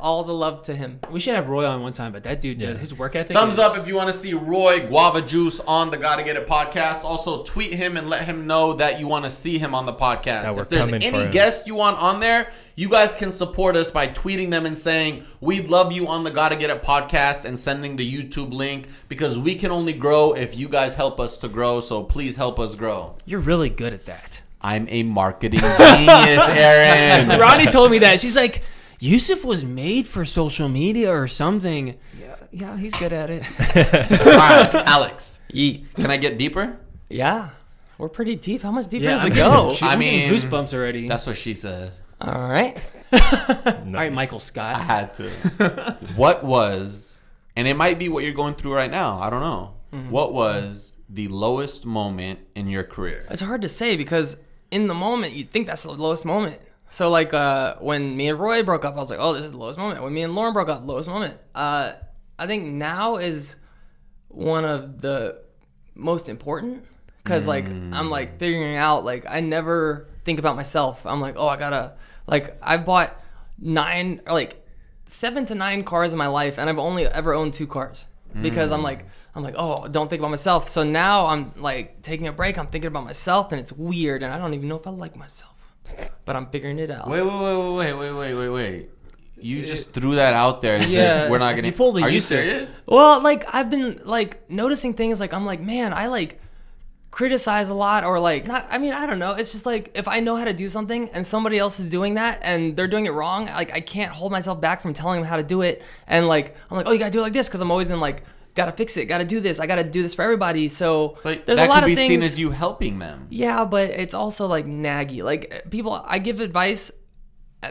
all the love to him. We should have Roi on one time, but that dude, did his work ethic. Thumbs is- up if you want to see Roi Guava Juice on the Gotta Get It podcast. Also, tweet him and let him know that you want to see him on the podcast. If there's any guest you want on there, you guys can support us by tweeting them and saying, We'd love you on the Gotta Get It podcast and sending the YouTube link because we can only grow if you guys help us to grow. So please help us grow. You're really good at that. I'm a marketing genius, Aaron. Ronnie told me that. She's like, Yousef was made for social media or something. Yeah, yeah, he's good at it. All right, Alex, Yeet. can I get deeper? Yeah, we're pretty deep. How much deeper Yeah, does I it mean, go? shoot, I I'm getting mean, goosebumps already. That's what she said. All right. All right, Michael Scott. I Scott. had to. what was, and it might be what you're going through right now. I don't know. Mm-hmm. What was the lowest moment in your career? It's hard to say because in the moment you think that's the lowest moment. So like uh, when me and Roi broke up, I was like, oh, this is the lowest moment. When me and Lauren broke up, lowest moment. Uh, I think now is one of the most important because like I'm like figuring out like I never think about myself. I'm like, oh, I gotta like I've bought nine or like seven to nine cars in my life, and I've only ever owned two cars because I'm like I'm like oh don't think about myself. So now I'm like taking a break. I'm thinking about myself, and it's weird, and I don't even know if I like myself, but I'm figuring it out. Wait, wait, wait, wait, wait, wait, wait, wait. You just threw that out there. As Yeah, if we're not gonna. you pulled a Are you serious? Well, like I've been like noticing things like I'm like, man, I like criticize a lot or like not I mean, I don't know. It's just like if I know how to do something and somebody else is doing that and they're doing it wrong, like I can't hold myself back from telling them how to do it and like I'm like, "Oh, you got to do it like this" cuz I'm always in like got to fix it, got to do this. I got to do this for everybody. So But there's that a lot could be of things seen as you helping them. yeah, but it's also like naggy. Like people, I give advice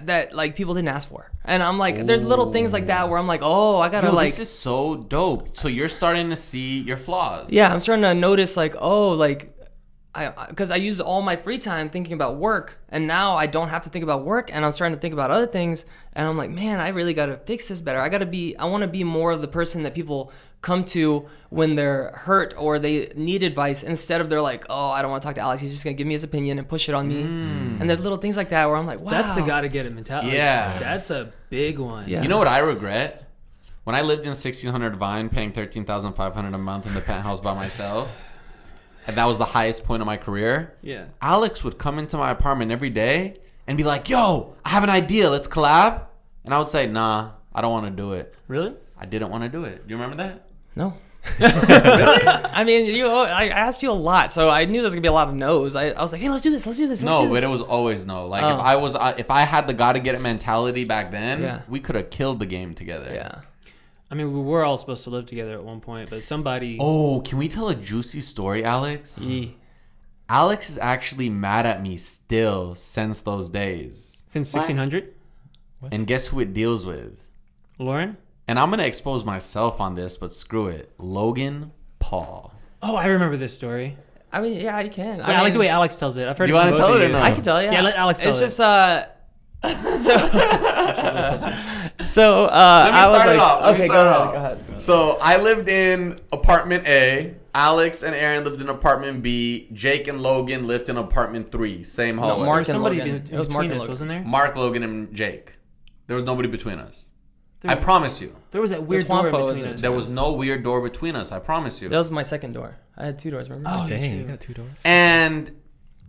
that like people didn't ask for, and I'm like, there's little things like that where I'm like, oh, I gotta Yo, like, this is so dope. So you're starting to see your flaws. yeah, I'm starting to notice like, oh, like, I because I used all my free time thinking about work, and now I don't have to think about work, and I'm starting to think about other things, and I'm like, man, I really gotta fix this better. I gotta be, I want to be more of the person that people come to when they're hurt or they need advice instead of they're like, oh, I don't want to talk to Alex. He's just gonna give me his opinion and push it on me. Mm. And there's little things like that where I'm like, wow, That's the gotta get it mentality. Yeah. That's a big one. Yeah. You know what I regret? When I lived in 1600 Vine, paying 13500 a month in the penthouse by myself, and that was the highest point of my career. Yeah. Alex would come into my apartment every day and be like, "Yo, I have an idea. Let's collab." And I would say, "Nah, I don't want to do it." Really? I didn't want to do it. Do you remember that? No. I mean, you. I asked you a lot, so I knew there was gonna be a lot of no's. I, I was like, "Hey, let's do this. Let's do this." Let's No, do but it was always no. Like Oh. if I was, uh, if I had the gotta get it mentality back then, Yeah. we could have killed the game together. yeah. I mean, we were all supposed to live together at one point, but somebody. Oh, can we tell a juicy story, Alex? Yee. Alex is actually mad at me still since those days. Since 1600? And guess who it deals with? Lauren? And I'm gonna expose myself on this, but screw it. Logan Paul. Oh, I remember this story. I mean, yeah, I can. I, I like the way Alex tells it. I've heard Do it you wanna tell it or you. I can tell. Yeah. Yeah, let Alex tell It's it. just uh. So. so uh. Let me I was start it like, off. Let okay, go it ahead. off. Go ahead. So I lived in apartment A. Alex and Aaron lived in apartment B. Jake and Logan lived in apartment three. Same hallway. There Mark and somebody Logan. in, It was between Mark and us, Logan. wasn't there? Mark, Logan, and Jake. There was nobody between us. I promise you. There was that weird Juanpa, door was between us. There was no weird door between us. I promise you. That was my second door. I had two doors. Remember? Oh, Dang, you shoot. got two doors. And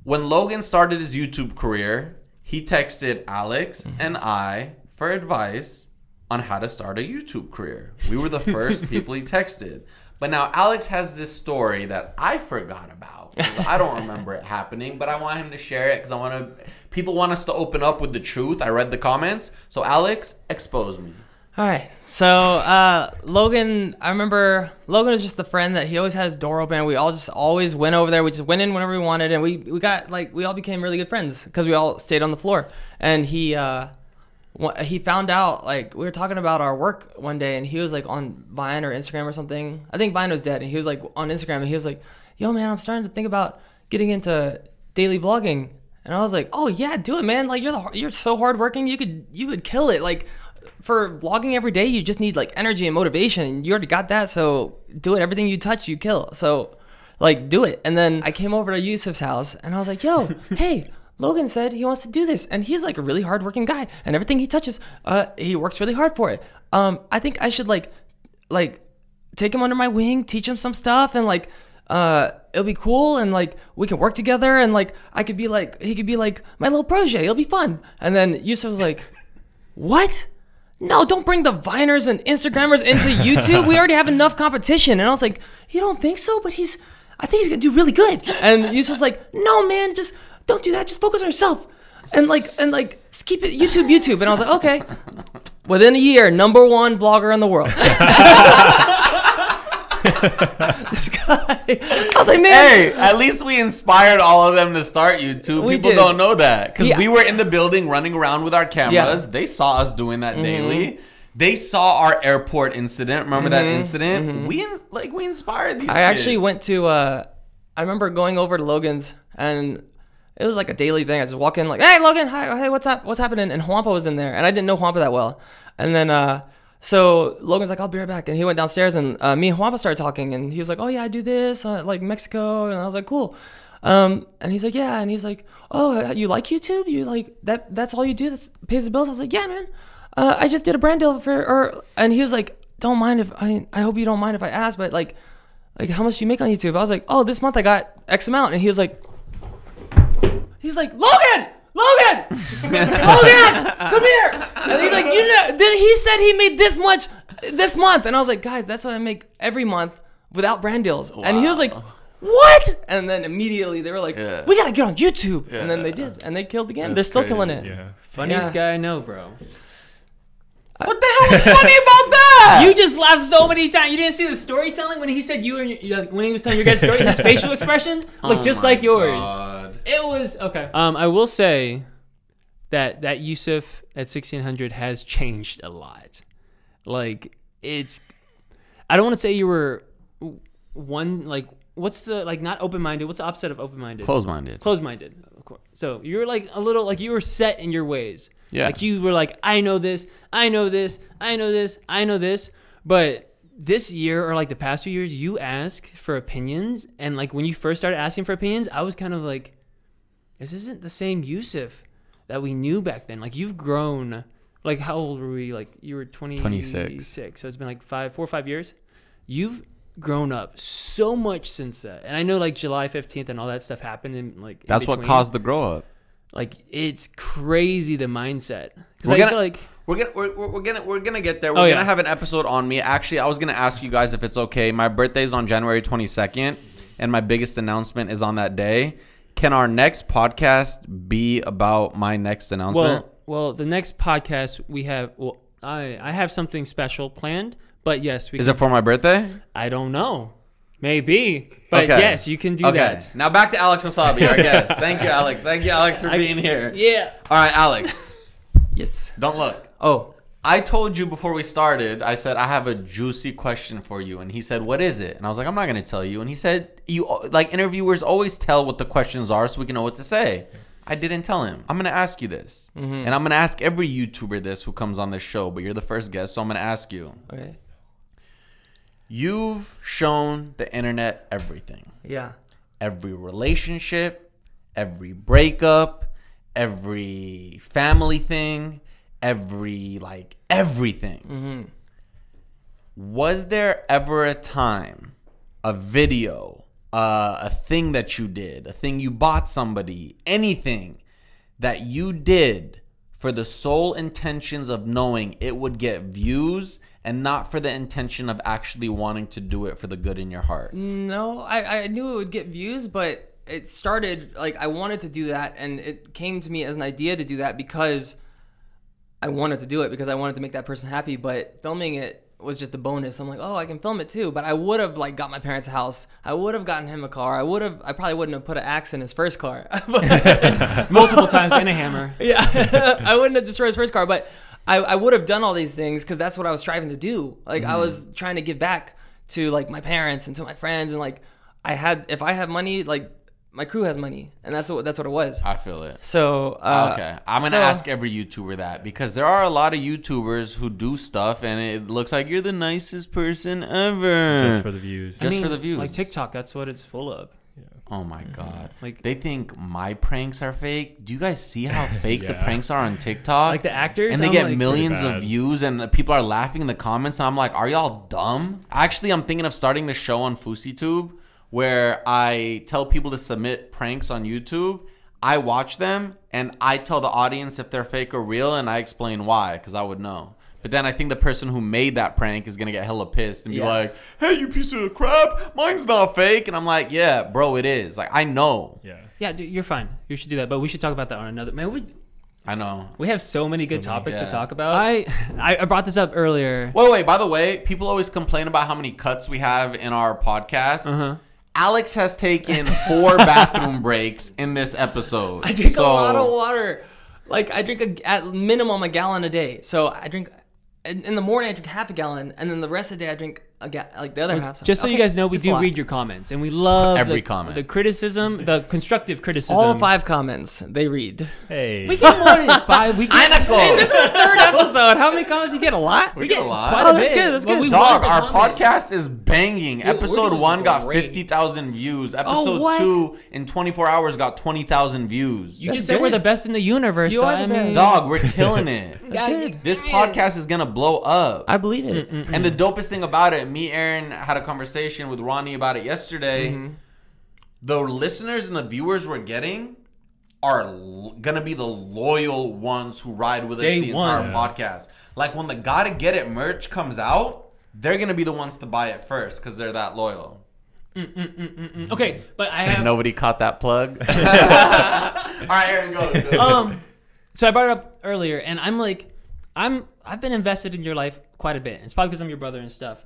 when Logan started his YouTube career, he texted Alex Mm-hmm. and I for advice on how to start a YouTube career. We were the first people he texted. But now Alex has this story that I forgot about. I don't remember it happening, but I want him to share it because I want to. People want us to open up with the truth. I read the comments, so Alex, expose me. All right. So uh, Logan, I remember Logan was just the friend that he always had his door open. We all just always went over there. We just went in whenever we wanted, and we we got like we all became really good friends because we all stayed on the floor. And he uh, he found out like we were talking about our work one day, and he was like on Vine or Instagram or something. I think Vine was dead, and he was like on Instagram, and he was like, "Yo, man, I'm starting to think about getting into daily vlogging." And I was like, "Oh yeah, do it, man! Like you're the you're so hardworking. You could you could kill it. Like for vlogging every day, you just need like energy and motivation. And you already got that, so do it. Everything you touch, you kill. So, like, do it. And then I came over to Yousef's house, and I was like, "Yo, hey." Logan said he wants to do this, and he's like a really hardworking guy, and everything he touches, uh, he works really hard for it. Um, I think I should like, like, take him under my wing, teach him some stuff, and like, uh, it'll be cool, and like we can work together, and like I could be like he could be like my little protege. It'll be fun. And then Yousef was like, "What? No, don't bring the Viners and Instagrammers into YouTube. We already have enough competition." And I was like, "You don't think so? But he's, I think he's gonna do really good." And Yousef was like, "No, man, just don't do that. Just focus on yourself." And like, and like, just keep it YouTube, YouTube. And I was like, okay. Within a year, number one vlogger in the world. this guy. I was like, man. Hey, at least we inspired all of them to start YouTube. We People did. don't know that because Yeah. we were in the building running around with our cameras. Yeah. Mm-hmm. They saw us doing that daily. They saw our airport incident. Remember that Mm-hmm. incident? We in, like we inspired these. I actually went to. Uh, I remember going over to Logan's, and it was like a daily thing. I just walk in, like, "Hey, Logan, hi, hey, what's up? What's happening?" And Juanpa was in there, and I didn't know Juanpa that well. And then, uh, so Logan's like, "I'll be right back," and he went downstairs, and uh, me and Juanpa started talking, and he was like, "Oh yeah, I do this, uh, like Mexico," and I was like, "Cool." Um, and he's like, "Yeah," and he's like, "Oh, you like YouTube? You like that? That's all you do? That pays the bills?" I was like, "Yeah, man." Uh, I just did a brand deal for, or, and he was like, "Don't mind if I, I hope you don't mind if I ask, but like." like how much do you make on YouTube? I was like, oh, this month I got X amount, and he was like, he's like, Logan, Logan, Logan, come here, and he's like, you know, then he said he made this much this month, and I was like, guys, that's what I make every month without brand deals, and he was like. What? And then immediately they were like, Yeah. "We gotta get on YouTube," and then they did, and they killed the game. They're still crazy. killing it. Yeah. Funniest Yeah. guy I know, bro. What the hell was funny about that? You just laughed so many times. You didn't see the storytelling when he said you and your, like, when he was telling your guys' story. His facial expression looked Oh just like yours. God. It was okay. Um, I will say that that Yousef at 1600 has changed a lot. Like it's, I don't want to say you were one like what's the like not open minded. What's the opposite of open minded? Close-minded. Closed minded. Of course. So you're like a little like you were set in your ways. Yeah. Like you were like I know this, I know this, I know this, I know this, but this year or like the past few years, you ask for opinions, and like when you first started asking for opinions, I was kind of like, this isn't the same Yousef that we knew back then. Like you've grown. Like how old were we? Like you were 20, 26. So it's been like five, four or five years. You've grown up so much since that. And I know like July 15th and all that stuff happened and like That's what caused the grow up. Like it's crazy the mindset. We're I gonna- feel like We're gonna we're, we're we're gonna we're gonna get there. We're Oh, gonna yeah. have an episode on me. Actually, I was gonna ask you guys if it's okay. My birthday's on January twenty second, and my biggest announcement is on that day. Can our next podcast be about my next announcement? well, well the next podcast we have well I I have something special planned, but yes, we is can, it for my birthday? I don't know. Maybe. But Okay. yes, you can do okay. that. Now back to Alex Wassabi, our guest. Thank you, Alex. Thank you, Alex, for being here. Yeah. All right, Alex. Yes. Don't look. Oh, I told you before we started, I said I have a juicy question for you, and he said, "What is it?" And I was like, "I'm not gonna tell you." And he said, "You like interviewers always tell what the questions are, so we can know what to say." I didn't tell him. I'm gonna ask you this, mm-hmm. and I'm gonna ask every YouTuber this who comes on this show. But you're the first guest, so I'm gonna ask you. okay. You've shown the internet everything, Yeah. every relationship, every breakup, every family thing, every like everything. Was there ever a time, a video, uh, a thing that you did, a thing you bought somebody, anything that you did for the sole intentions of knowing it would get views and not for the intention of actually wanting to do it for the good in your heart? No, I, I knew it would get views, but it started like I wanted to do that, and it came to me as an idea to do that because I wanted to do it because I wanted to make that person happy. But filming it was just a bonus. I'm like, oh, I can film it too. But I would have like got my parents' a house. I would have gotten him a car. I would have. I probably wouldn't have put an axe in his first car. Multiple times and a hammer. yeah, I wouldn't have destroyed his first car, but I, I would have done all these things because that's what I was striving to do. Like I was trying to give back to like my parents and to my friends, and like I had if I had money, like my crew has money, and that's what that's what it was. I feel it. So uh, Okay, I'm gonna so- ask every YouTuber that because there are a lot of YouTubers who do stuff and it looks like you're the nicest person ever. just for the views. Just for the views. Like TikTok, that's what it's full of. Oh my mm-hmm. god! Like- they think my pranks are fake. Do you guys see how fake the pranks are on TikTok? Like the actors, and they I'm get like- millions of views, and people are laughing in the comments. And I'm like, are y'all dumb? Actually, I'm thinking of starting the show on FouseyTube where I tell people to submit pranks on YouTube. I watch them and I tell the audience if they're fake or real, and I explain why because I would know. But then I think the person who made that prank is gonna get hella pissed and be Yeah. like, "Hey, you piece of crap! Mine's not fake." And I'm like, "Yeah, bro, it is. Like, I know. yeah. Yeah, dude, you're fine. You should do that, but we should talk about that on another. Man, we I know." we have so many good So many, topics yeah. to talk about. I I I brought this up earlier. Wait, wait. By the way, people always complain about how many cuts we have in our podcast. Uh-huh. Alex has taken four bathroom breaks in this episode. I drink So- a lot of water. Like I drink a, at minimum a gallon a day. So I drink in, in the morning. I drink half a gallon, and then the rest of the day I drink a like the other half. Just so you guys know, we do read your comments, and we love Every the, comment. the criticism, the constructive criticism. all five comments. They read. Hey. We get more than five. We get Pinnacle. This is the third episode. How many comments do you get? A lot. We get a lot. quite Oh, a that's bit. good, that's But good. we Dog, our comments. podcast is banging. we're Episode doing one got great. 50,000 views. Oh, episode what? two in 24 hours got 20,000 views. You That's just said we're the best in the universe. You so are the I best. mean, Dog, we're killing it. That's good. This podcast is gonna blow up. I believe it. And the dopest thing about it, me, Aaron had a conversation with Ronnie about it yesterday. Mm-hmm. The listeners and the viewers we're getting are l- gonna be the loyal ones who ride with Day us the entire ones. podcast. Like when the Gotta Get It merch comes out, they're gonna be the ones to buy it first because they're that loyal. Okay, but I have Nobody caught that plug. All right, Aaron, go. go. um so I brought it up earlier and I'm like I'm I've been invested in your life quite a bit. It's probably because I'm your brother and stuff.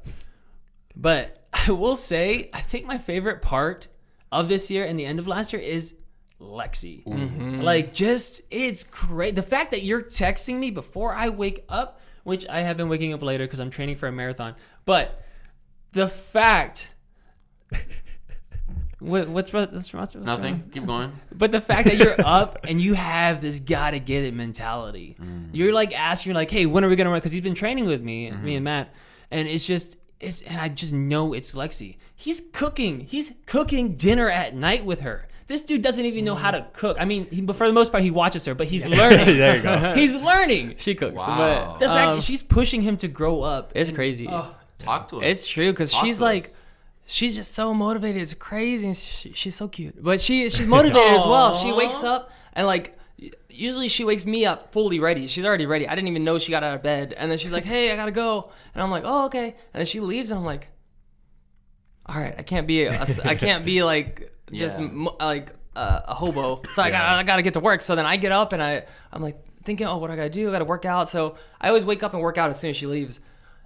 But I will say I think my favorite part of this year and the end of last year is Lexi. Mm-hmm. Like just it's great. The fact that you're texting me before I wake up, which I have been waking up later because I'm training for a marathon. But the fact what, what's wrong- what's wrong? what's wrong? Nothing. Keep going. But the fact that you're up and you have this gotta get it mentality, mm. you're like asking, like, hey, when are we gonna run? Because he's been training with me, me mm-hmm. and Matt, and it's just, it's, and I just know it's Lexi. He's cooking. He's cooking dinner at night with her. This dude doesn't even know how to cook. I mean, he, but for the most part, he watches her, but he's learning. there you go. he's learning. She cooks. Wow. The fact um, that she's pushing him to grow up. it's crazy. Oh, Talk to us. It's true because she's like, us. she's just so motivated. It's crazy. She, she's so cute, but she she's motivated as well. She wakes up and like. Usually she wakes me up fully ready. She's already ready. I didn't even know she got out of bed. And then she's like, "Hey, I gotta go." And I'm like, "Oh, okay." And then she leaves, and I'm like, "All right, I can't be a, I can't be like just Yeah. like uh, a hobo. So I got to I gotta get to work." So then I get up and I I'm like thinking, "Oh, what do I gotta do? I gotta work out." So I always wake up and work out as soon as she leaves.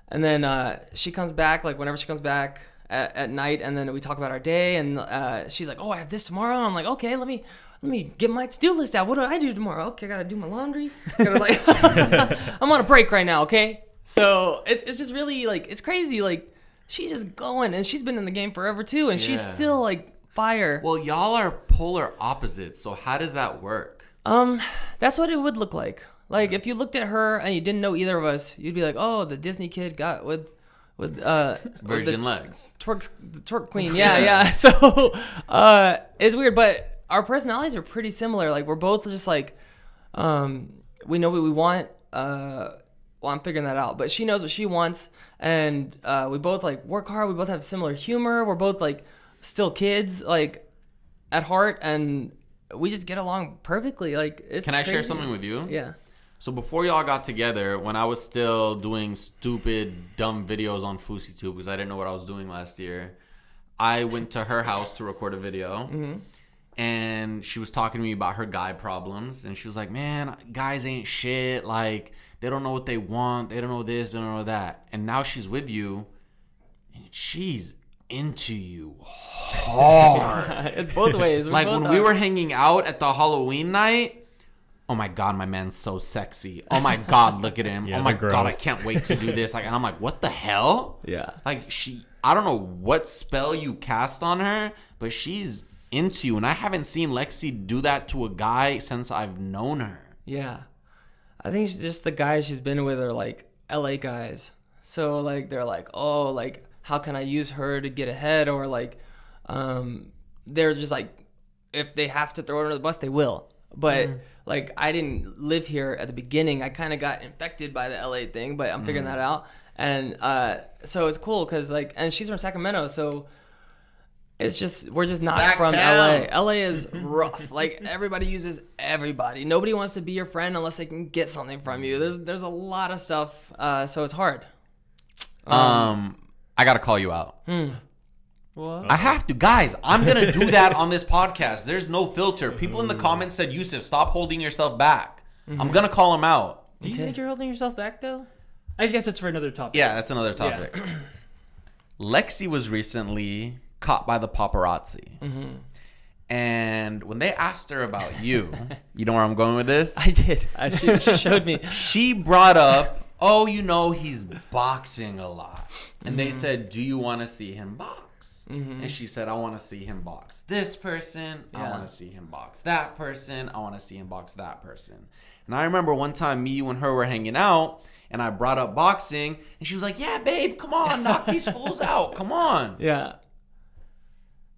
And then uh, she comes back, like whenever she comes back at, at night, and then we talk about our day. And uh, she's like, "Oh, I have this tomorrow." And I'm like, "Okay, let me let me get my to-do list out. What do I do tomorrow? Okay, I gotta do my laundry. Gotta, like, I'm on a break right now. Okay, so it's it's just really like it's crazy. Like she's just going, and she's been in the game forever too, and she's still like fire. well, y'all are polar opposites. So how does that work? Um, that's what it would look like. Like if you looked at her and you didn't know either of us, you'd be like, "Oh, the Disney kid got with with uh with Virgin legs. twerk the twerk queen." Yeah, yeah. So, uh, it's weird, but our personalities are pretty similar. Like we're both just like, um, we know what we want. Uh, well, I'm figuring that out, but she knows what she wants, and uh, we both like work hard. We both have similar humor. We're both like still kids, like at heart, and we just get along perfectly. Like, it's Can I share something with you? Yeah. So before y'all got together, when I was still doing stupid, dumb videos on FouseyTube because I didn't know what I was doing last year, I went to her house to record a video. And she was talking to me about her guy problems. And she was like, man, guys ain't shit. Like, they don't know what they want. They don't know this, they don't know that. And now she's with you. And she's into you hard. it's both ways. We're like both when we were hanging out at the Halloween night. Oh my god, my man's so sexy. Oh my god, look at him. Yeah, oh my god, I can't wait to do this. Like, and I'm like, what the hell? Yeah. Like she, I don't know what spell you cast on her, but she's into you, and I haven't seen Lexi do that to a guy since I've known her. Yeah. I think she's just the guys she's been with are like LA guys. So like they're like, oh, like how can I use her to get ahead? Or like, um, they're just like, if they have to throw her under the bus, they will. But like I didn't live here at the beginning. I kind of got infected by the LA thing, but I'm figuring that out. And uh, so it's cool because like, and she's from Sacramento, so it's just we're just not Sac from town. LA. LA is rough. like everybody uses everybody. Nobody wants to be your friend unless they can get something from you. There's there's a lot of stuff, uh, so it's hard. Um, I gotta call you out. What? I have to, guys. I'm gonna do that on this podcast. There's no filter. People in the comments said, "Yousef, stop holding yourself back." I'm gonna call him out. Do you think you're holding yourself back though? I guess it's for another topic. Yeah, that's another topic. Lexi was recently caught by the paparazzi. Mm-hmm. And when they asked her about you, you know where I'm going with this? I did. I, she, she showed me. She brought up, oh, you know, he's boxing a lot. And they mm-hmm. said, do you want to see him box? Mm-hmm. And she said, I want to see him box this person. I want to see him box that person. I want to see him box that person. And I remember one time me, you, and her were hanging out. And I brought up boxing, and she was like, "Yeah, babe, come on, knock these fools out, come on." Yeah.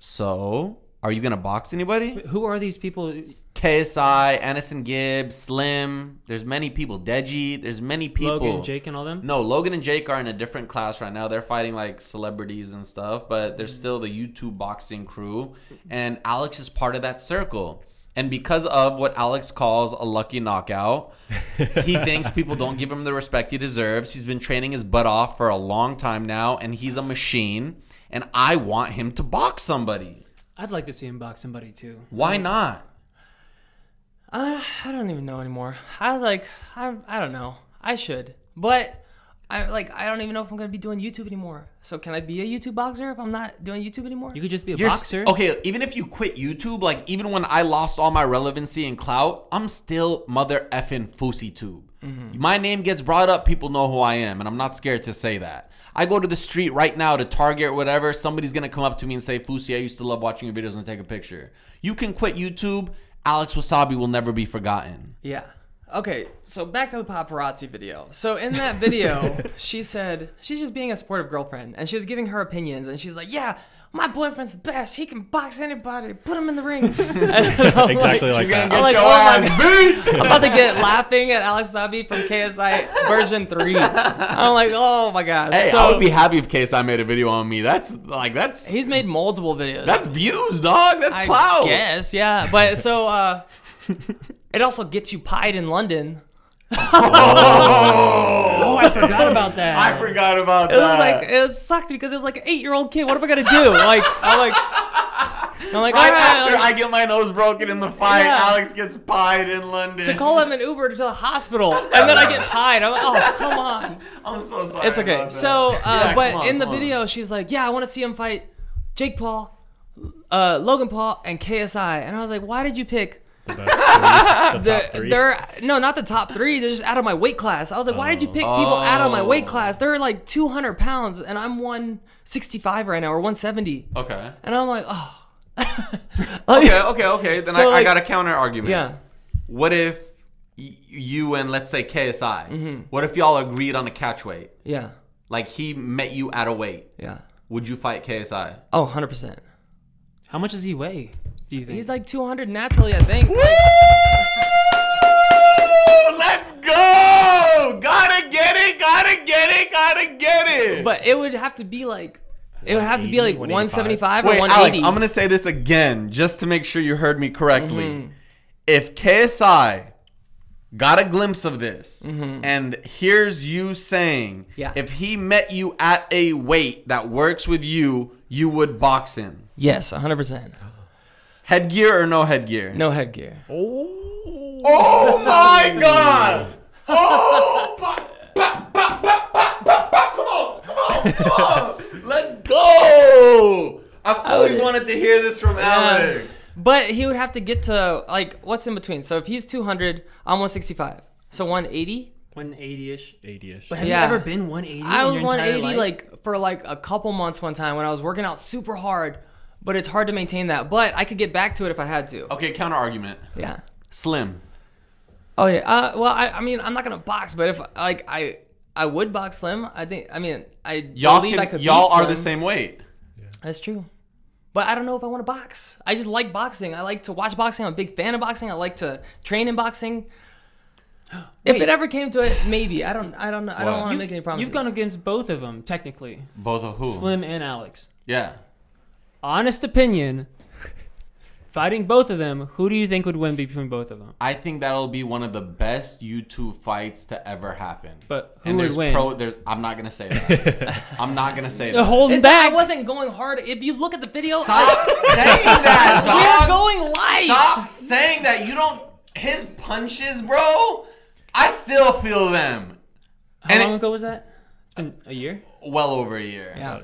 So, are you gonna box anybody? Who are these people? KSI, AnEsonGib, Slim. There's many people. Deji. There's many people. Logan, Jake, and all them. No, Logan and Jake are in a different class right now. They're fighting like celebrities and stuff, but they're mm-hmm. still the YouTube boxing crew. And Alex is part of that circle. And because of what Alex calls a lucky knockout, he thinks people don't give him the respect he deserves. He's been training his butt off for a long time now, and he's a machine. And I want him to box somebody. I'd like to see him box somebody too. Why not? I, I don't even know anymore. I like I I don't know. I should, but I like I don't even know if I'm gonna be doing YouTube anymore. So can I be a YouTube boxer if I'm not doing YouTube anymore? You could just be a You're s- boxer. Okay, even if you quit YouTube, like even when I lost all my relevancy and clout, I'm still mother effing FouseyTube. Mm-hmm. My name gets brought up, people know who I am, and I'm not scared to say that. I go to the street right now to Target or whatever, somebody's gonna come up to me and say, Fousey, I used to love watching your videos and take a picture. You can quit YouTube, Alex Wassabi will never be forgotten. Yeah. Okay, so back to the paparazzi video. So in that video, she said she's just being a supportive girlfriend, and she was giving her opinions, and she's like, "Yeah, my boyfriend's best. He can box anybody. Put him in the ring." exactly like that. I'm like, oh my ass! I'm about to get laughing at Alex Sabi from KSI version three. I'm like, oh my gosh. Hey, so I would be happy if KSI made a video on me. That's like that's he's made multiple videos. that's views, dog. That's I clout. guess, yeah. But so uh, it also gets you pied in London. Oh, I forgot about that. I forgot about It was that. like it sucked because it was like an eight year old kid. What am I gonna do? Like I'm like I'm like Right all right, after like, I get my nose broken in the fight, Yeah. Alex gets pied in London. to call him an Uber to the hospital, and then I get pied. I'm like, oh come on. I'm so sorry. It's okay. about that. So, uh, Yeah, but come on, in the come on. video, she's like, "Yeah, I want to see him fight Jake Paul, uh, Logan Paul, and KSI." And I was like, "Why did you pick The, best three, the the? top three. They're no, not the top three. They're just out of my weight class." I was like, "Why did you pick people out of my weight Oh. class? They're like 200 pounds, and I'm 165 right now, or 170." Okay. And I'm like, "Oh." Okay, okay, okay. Then So, I, I got a counter argument. Yeah. What if y- you and let's say KSI, Mm-hmm. what if y'all agreed on a catch weight? Yeah. Like he met you at a weight. Yeah. Would you fight KSI? Oh, 100%. How much does he weigh? Do you think? He's like 200 naturally, I think. Like, Let's go! Gotta get it, gotta get it, gotta get it. but it would have to be like, it would have to be like 180, 175 or 180. Alex, I'm gonna say this again just to make sure you heard me correctly. Mm-hmm. If KSI got a glimpse of this and here's you saying, Mm-hmm. Yeah. if he met you at a weight that works with you, you would box him. Yes, 100%. Headgear or no headgear? No headgear. Oh, oh my god! Oh! Ba, ba, ba, ba, ba, ba, ba. Come on! Come on! Come on! Let's go! I've always wanted to hear this from Alex. But he would have to get to like what's in between. So if he's 200, I'm 165. So 180. 180ish. 80ish. But have Yeah. you ever been 180? I in was your 180 life? like for like a couple months one time when I was working out super hard. But it's hard to maintain that. But I could get back to it if I had to. Okay, counter argument. Yeah. Slim. Oh yeah. Uh, well, I, I mean, I'm not gonna box, but if like I I would box Slim. I think. I mean, I Y'all believe I can, could. y'all beat are the same weight. That's true. But I don't know if I want to box. I just like boxing. I like to watch boxing. I'm a big fan of boxing. I like to train in boxing. If it ever came to it, maybe. I don't. I don't. know. I don't want to make any promises. You've gone against both of them, technically. Both of who? Slim and Alex. Yeah. Honest opinion, fighting both of them, who do you think would win between both of them? I think that'll be one of the best YouTube fights to ever happen. But who and would there's win? pro. There's. I'm not gonna say that. I'm not gonna say that. holding And back. I wasn't going hard. If you look at the video, Stop saying that, Dog. we're going light. Stop saying that. You don't. His punches, bro. I still feel them. How and long it- ago was that? It's been a year. Well over a year. Yeah.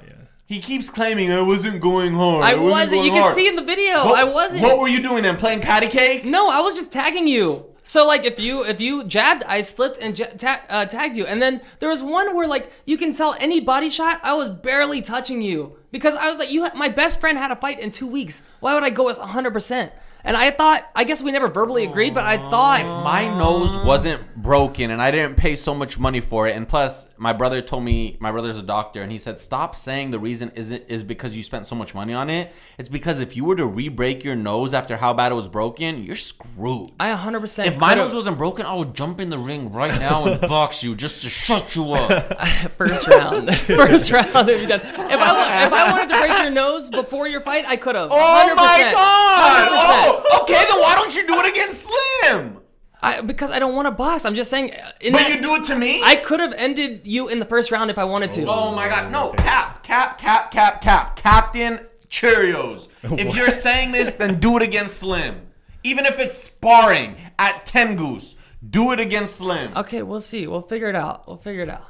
He keeps claiming I wasn't going hard. I wasn't wasn't. You can hard." see in the video. What, I wasn't. What were you doing then? Playing patty cake? No, I was just tagging you. So like if you if you jabbed, I slipped and ja- ta- uh, tagged you. And then there was one where like you can tell any body shot, I was barely touching you because I was like you. My best friend had a fight in two weeks. Why would I go with 100? percent And I thought, I guess we never verbally agreed, but I thought My nose wasn't broken and I didn't pay so much money for it. And plus, my brother told me, my brother's a doctor, and he said, stop saying the reason isn't is because you spent so much money on it. It's because if you were to re-break your nose after how bad it was broken, you're screwed. I 100. percent If my nose wasn't broken, I would jump in the ring right now and box you just to shut you up. first round, first round, if done. If I if I wanted to break your nose before your fight, I could have. Oh my god! 100%. Oh, okay, then why don't you do it against Slim? I, because I don't want to box. I'm just saying. uh, In But that, you do it to me? I could have ended you in the first round if I wanted to. Oh my god, no, cap, cap, cap, cap, cap. Captain Cheerios. If you're saying this, then do it against Slim. Even if it's sparring at 10 Goose, do it against Slim. Okay, we'll see. We'll figure it out. We'll figure it out.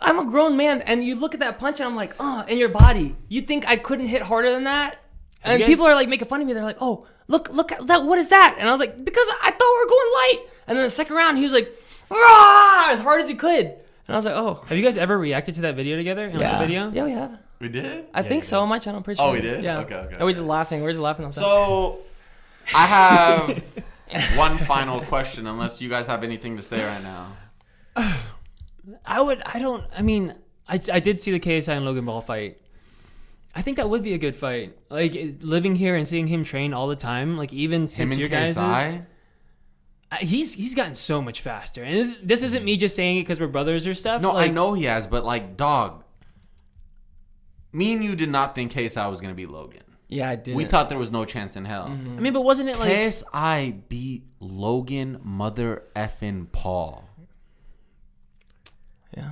I'm a grown man, and you look at that punch, and I'm like, oh, in your body. You think I couldn't hit harder than that? And guys- people are like making fun of me. They're like, oh, look, look at that. What is that? And I was like, because I thought we were going light. And then the second round, he was like, Rah! as hard as he could. And I was like, oh, Have you guys ever reacted to that video together? In, like, yeah, the video? yeah, we have. We did? I think yeah. so on my channel. I'm pretty oh, sure. Oh, we did? Yeah. Okay, okay, And we're just laughing. We're just laughing. all the time. So, I have one final question, unless you guys have anything to say right now. I would. I don't. I mean, I, I did see the KSI and Logan Paul fight. I think that would be a good fight. Like living here and seeing him train all the time. Like even Him since your guys' he's he's gotten so much faster. And this, this isn't me just saying it because we're brothers or stuff. No, like, I know he has, but like, dog. Me and you did not think KSI was going to beat Logan. yeah, I did. We thought there was no chance in hell. Mm-hmm. I mean, but wasn't it like? KSI beat Logan mother effing Paul. Yeah.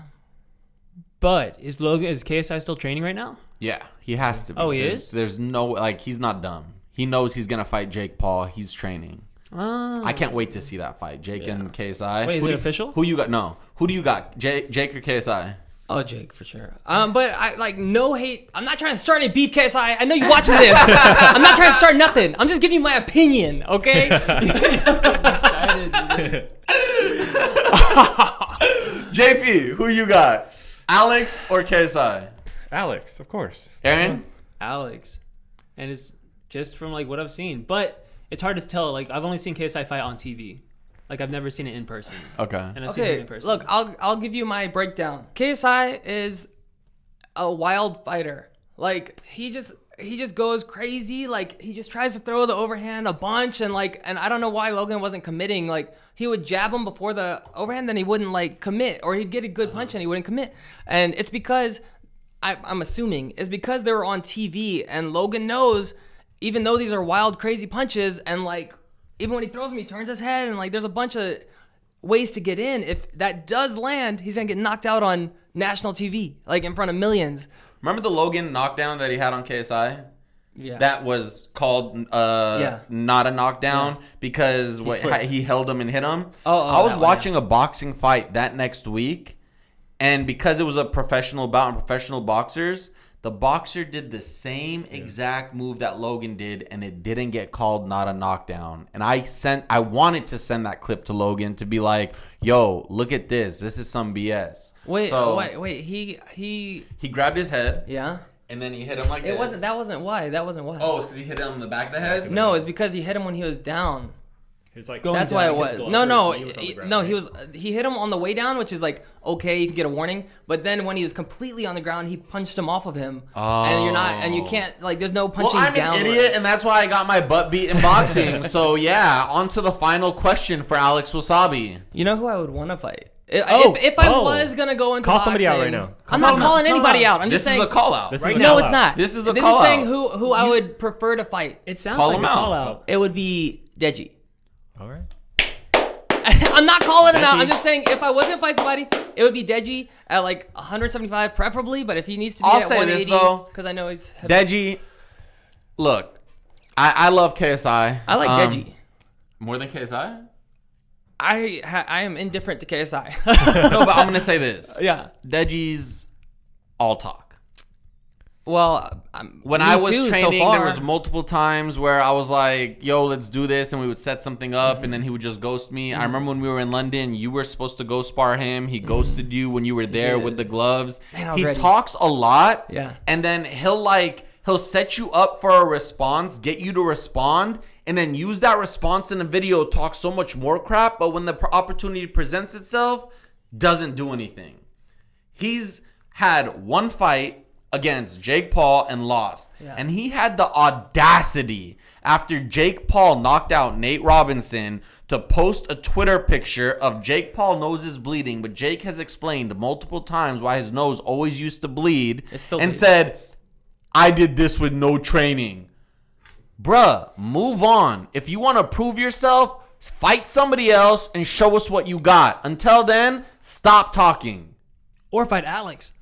But is Logan is KSI still training right now? Yeah, he has to be. Oh, he there's, is? There's no like he's not dumb. He knows he's gonna fight Jake Paul. He's training. Oh. I can't wait to see that fight, Jake and KSI. Wait, is Who it you- official? Who you got? No, who do you got? Jake, Jake or KSI? Oh, Jake, for sure. Um, but I like no hate. I'm not trying to start any beef, KSI. I know you watching this. I'm not trying to start nothing. I'm just giving you my opinion, okay? excited. JP, who you got? Alex or KSI? Alex, of course. Aaron? Alex, and it's just from like what I've seen. But it's hard to tell. Like I've only seen KSI fight on TV. Like I've never seen it in person. Okay. And I've seen him okay, in person. look, I'll I'll give you my breakdown. KSI is a wild fighter. Like he just he just goes crazy. Like he just tries to throw the overhand a bunch, and like and I don't know why Logan wasn't committing. Like he would jab him before the overhand, then he wouldn't like commit, or he'd get a good punch and he wouldn't commit. And it's because I, I'm assuming is because they were on TV, and Logan knows, even though these are wild, crazy punches, and like even when he throws me, he turns his head, and like there's a bunch of ways to get in. If that does land, he's gonna get knocked out on national TV, like in front of millions. Remember the Logan knockdown that he had on KSI? Yeah. That was called uh, Yeah. not a knockdown because what, slipped. he held him and hit him. Oh, oh, I was that one, watching a boxing fight that next week, and because it was a professional bout and professional boxers, the boxer did the same exact move that Logan did, and it didn't get called not a knockdown. And I sent, I wanted to send that clip to Logan to be like, "Yo, look at this. This is some BS." wait, So wait, wait. He he. he grabbed his head Yeah. and then he hit him like It wasn't. That wasn't why. That wasn't why. Oh, it's because he hit him in the back of the head. No, it's because he hit him when he was down. He's like, Going That's down, why it was was. No, no, he was he- ground, no. right? He was. He hit him on the way down, which is like okay, you can get a warning. But then when he was completely on the ground, he punched him off of him, and you're not, and you Oh. can't like. There's no punching. Well, punching I'm downwards. an idiot, and that's why I got my butt beat in boxing. so yeah, on to the final question for Alex Wassabi. You know who I would want to fight? If, Oh, if, if I oh. was gonna go into Call somebody out right now. I'm not calling out. Anybody out. I'm This just saying. is a call out. Right no, it's not. This is a This call is saying out. who who I would prefer to fight. It sounds Call like a out. call out. It would be Deji. All right. I'm not calling him out. I'm just saying if I wasn't fight somebody, it would be Deji at like 175 preferably. But if he needs to be I'll at say this, 180, though. because I know he's. Heavy. Deji, look, I, I love KSI. I like Um, Deji. more than KSI. I ha- I am indifferent to KSI. no, but I'm gonna say this. yeah. Deji's all talk. Well, I'm, When I was too, so training, far. there was multiple times where I was like, "Yo, let's do this," and we would set something up, and then he would just ghost me. I mm. remember when we were in London, you were supposed to ghost spar him. He mm. ghosted you when you were there with the gloves. Man, he talks a lot, Yeah. and then he'll like he'll set you up for a response, get you to respond, and then use that response in a video, talk so much more crap. But when the pr- opportunity presents itself, doesn't do anything. He's had one fight against Jake Paul and lost. Yeah. And he had the audacity after Jake Paul knocked out Nate Robinson to post a Twitter picture of Jake Paul nose is bleeding, but Jake has explained multiple times why his nose always used to bleed It's still and bleeding. said, I did this with no training. Bruh, move on. If you want to prove yourself, fight somebody else and show us what you got. Until then, stop talking. Or fight Alex.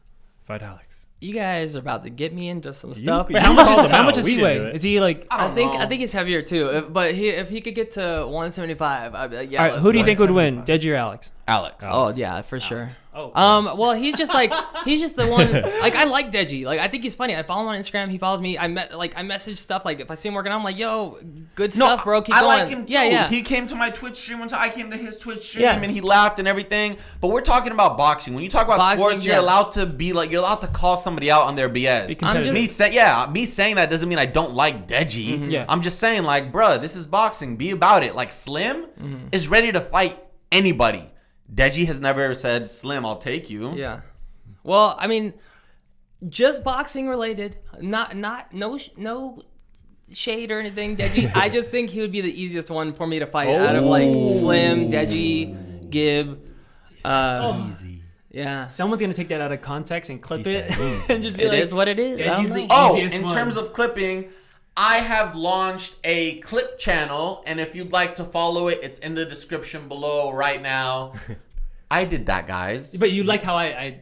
Fight Alex. You guys are about to get me into some stuff. You how much is how much does he didn't weigh? do it. Is he like? I I don't think know. I think he's heavier too. If, but he, if he could get to 175, I'd be like, yeah. all right, let's who do you think would win, Deji or Alex? Alex. Oh yeah, for sure. Oh, Um, well, he's just like he's just the one. Like I like Deji. Like I think he's funny. I follow him on Instagram. He follows me. I met like I message stuff. Like if I see him working, I'm like, yo, good stuff, bro. Keep I going. like him too. Yeah, yeah. He came to my Twitch stream one time. I came to his Twitch stream Yeah. and he laughed and everything. But we're talking about boxing. When you talk about Boxing, sports, you're yeah. allowed to be like you're allowed to call somebody out on their BS. I'm me just- say yeah, me saying that doesn't mean I don't like Deji. Yeah. I'm just saying like, bruh, this is boxing. Be about it. Like Slim Mm-hmm. is ready to fight anybody. Deji has never said, Slim, I'll take you. Yeah. Well, I mean, just boxing related. Not not no no shade or anything, Deji. I just think he would be the easiest one for me to fight out of like Slim, Deji, Gib. Uh, Easy. yeah. Someone's gonna take that out of context and clip He it said, and just be It like, is what it is. I Deji's the know. Oh, easiest in one. terms of clipping, I have launched a clip channel, and if you'd like to follow it, it's in the description below right now. I did that, guys. But you like how I I,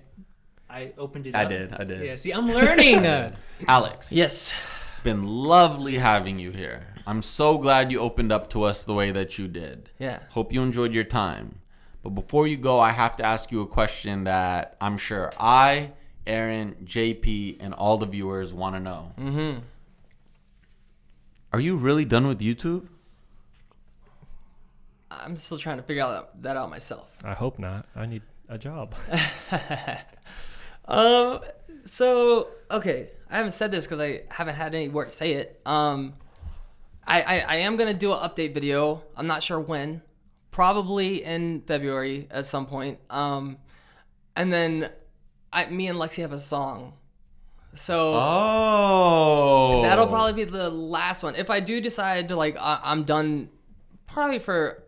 I opened it. I up? did, I did. Yeah. See, I'm learning. Alex, Yes. it's been lovely having you here. I'm so glad you opened up to us the way that you did. Yeah. Hope you enjoyed your time. But before you go, I have to ask you a question that I'm sure I, Aaron, JP, and all the viewers want to know. Mm-hmm. Are you really done with YouTube? I'm still trying to figure out that out myself. I hope not. I need a job. Um. So okay, I haven't said this because I haven't had anywhere to say it. Um, I, I I am gonna do an update video. I'm not sure when. Probably in February at some point. Um, and then I me and Lexi have a song. So Oh. that'll probably be the last one. If I do decide to like, I, I'm done. Probably for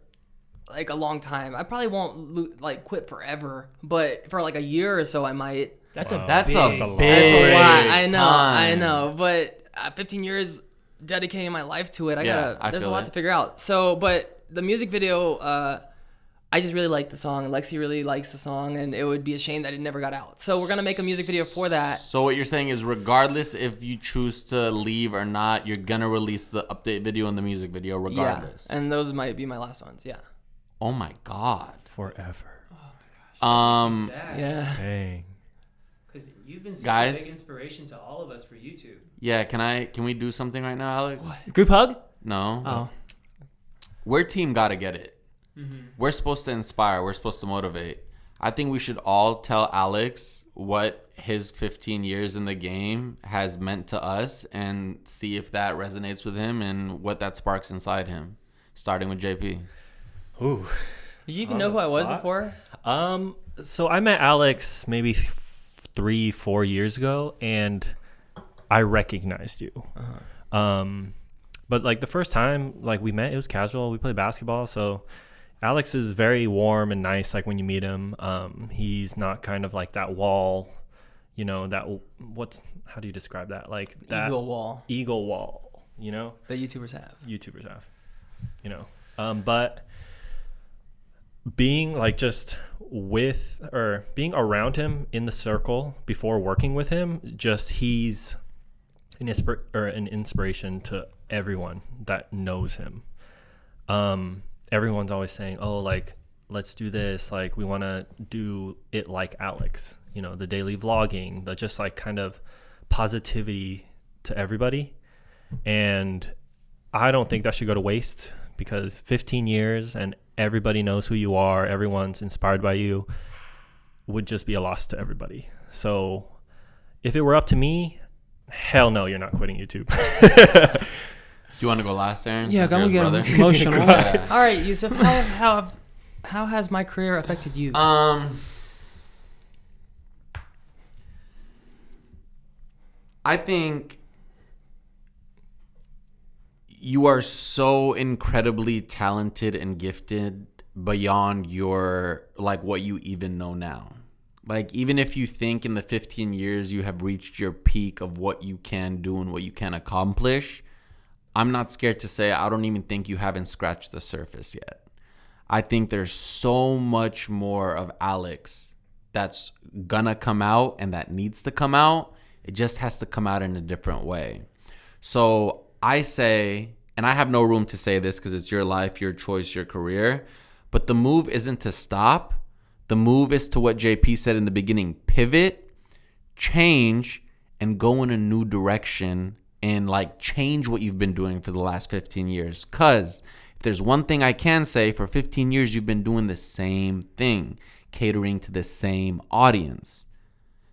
like a long time. I probably won't lo- like quit forever, but for like a year or so, I might. that's a That's big, a That's a lot. big That's a lot. I know. I time. know. But uh, 15 years dedicating my life to it, I Yeah, gotta. I there's a feel lot it. to figure out. So, but the music video, uh, I just really like the song. Lexi really likes the song, and it would be a shame that it never got out. So we're gonna make a music video for that. So what you're saying is, regardless if you choose to leave or not, you're gonna release the update video and the music video regardless. Yeah, and those might be my last ones. Yeah. oh my god. Forever. Oh my gosh. Um. Yeah. Dang. Because you've been such Guys? a big inspiration to all of us for YouTube. Yeah. Can I? Can we do something right now, Alex? Group hug? No. Oh. We're team gotta get it. We're supposed to inspire. We're supposed to motivate. I think we should all tell Alex what his 15 years in the game has meant to us and see if that resonates with him and what that sparks inside him. Starting with JP. Ooh. Did you even On know the who I was before? Um, so I met Alex maybe th- three, four years ago, and I recognized you. Um, but like the first time, like we met, it was casual. We played basketball, so Alex is very warm and nice. Like when you meet him, um, he's not kind of like that wall. You know that what's how do you describe that? Like that Eagle wall eagle wall. You know. that YouTubers have. YouTubers have, you know. Um, but being like just with or being around him in the circle before working with him, just he's an inspir- or an inspiration to everyone that knows him. Um, everyone's always saying, "Oh, like let's do this. Like we want to do it like Alex." You know, the daily vlogging, the just like kind of positivity to everybody. And I don't think that should go to waste because 15 years and everybody knows who you are, everyone's inspired by you, would just be a loss to everybody. So if it were up to me, hell no, you're not quitting YouTube. Do you want to go last, Aaron? Yeah, I'm you're gonna get brother? emotional. Yeah. All right, Yousef, how how how has my career affected you? Um, I think you are so incredibly talented and gifted beyond your like what you even know now. Like even if you think in the 15 years you have reached your peak of what you can do and what you can accomplish, I'm not scared to say I don't even think you haven't scratched the surface yet. I think there's so much more of Alex that's gonna come out and that needs to come out. It just has to come out in a different way. So I say, and I have no room to say this because it's your life, your choice, your career, but the move isn't to stop. The move is to what JP said in the beginning pivot, change, and go in a new direction and like change what you've been doing for the last 15 years. Because if there's one thing I can say, for 15 years, you've been doing the same thing, catering to the same audience.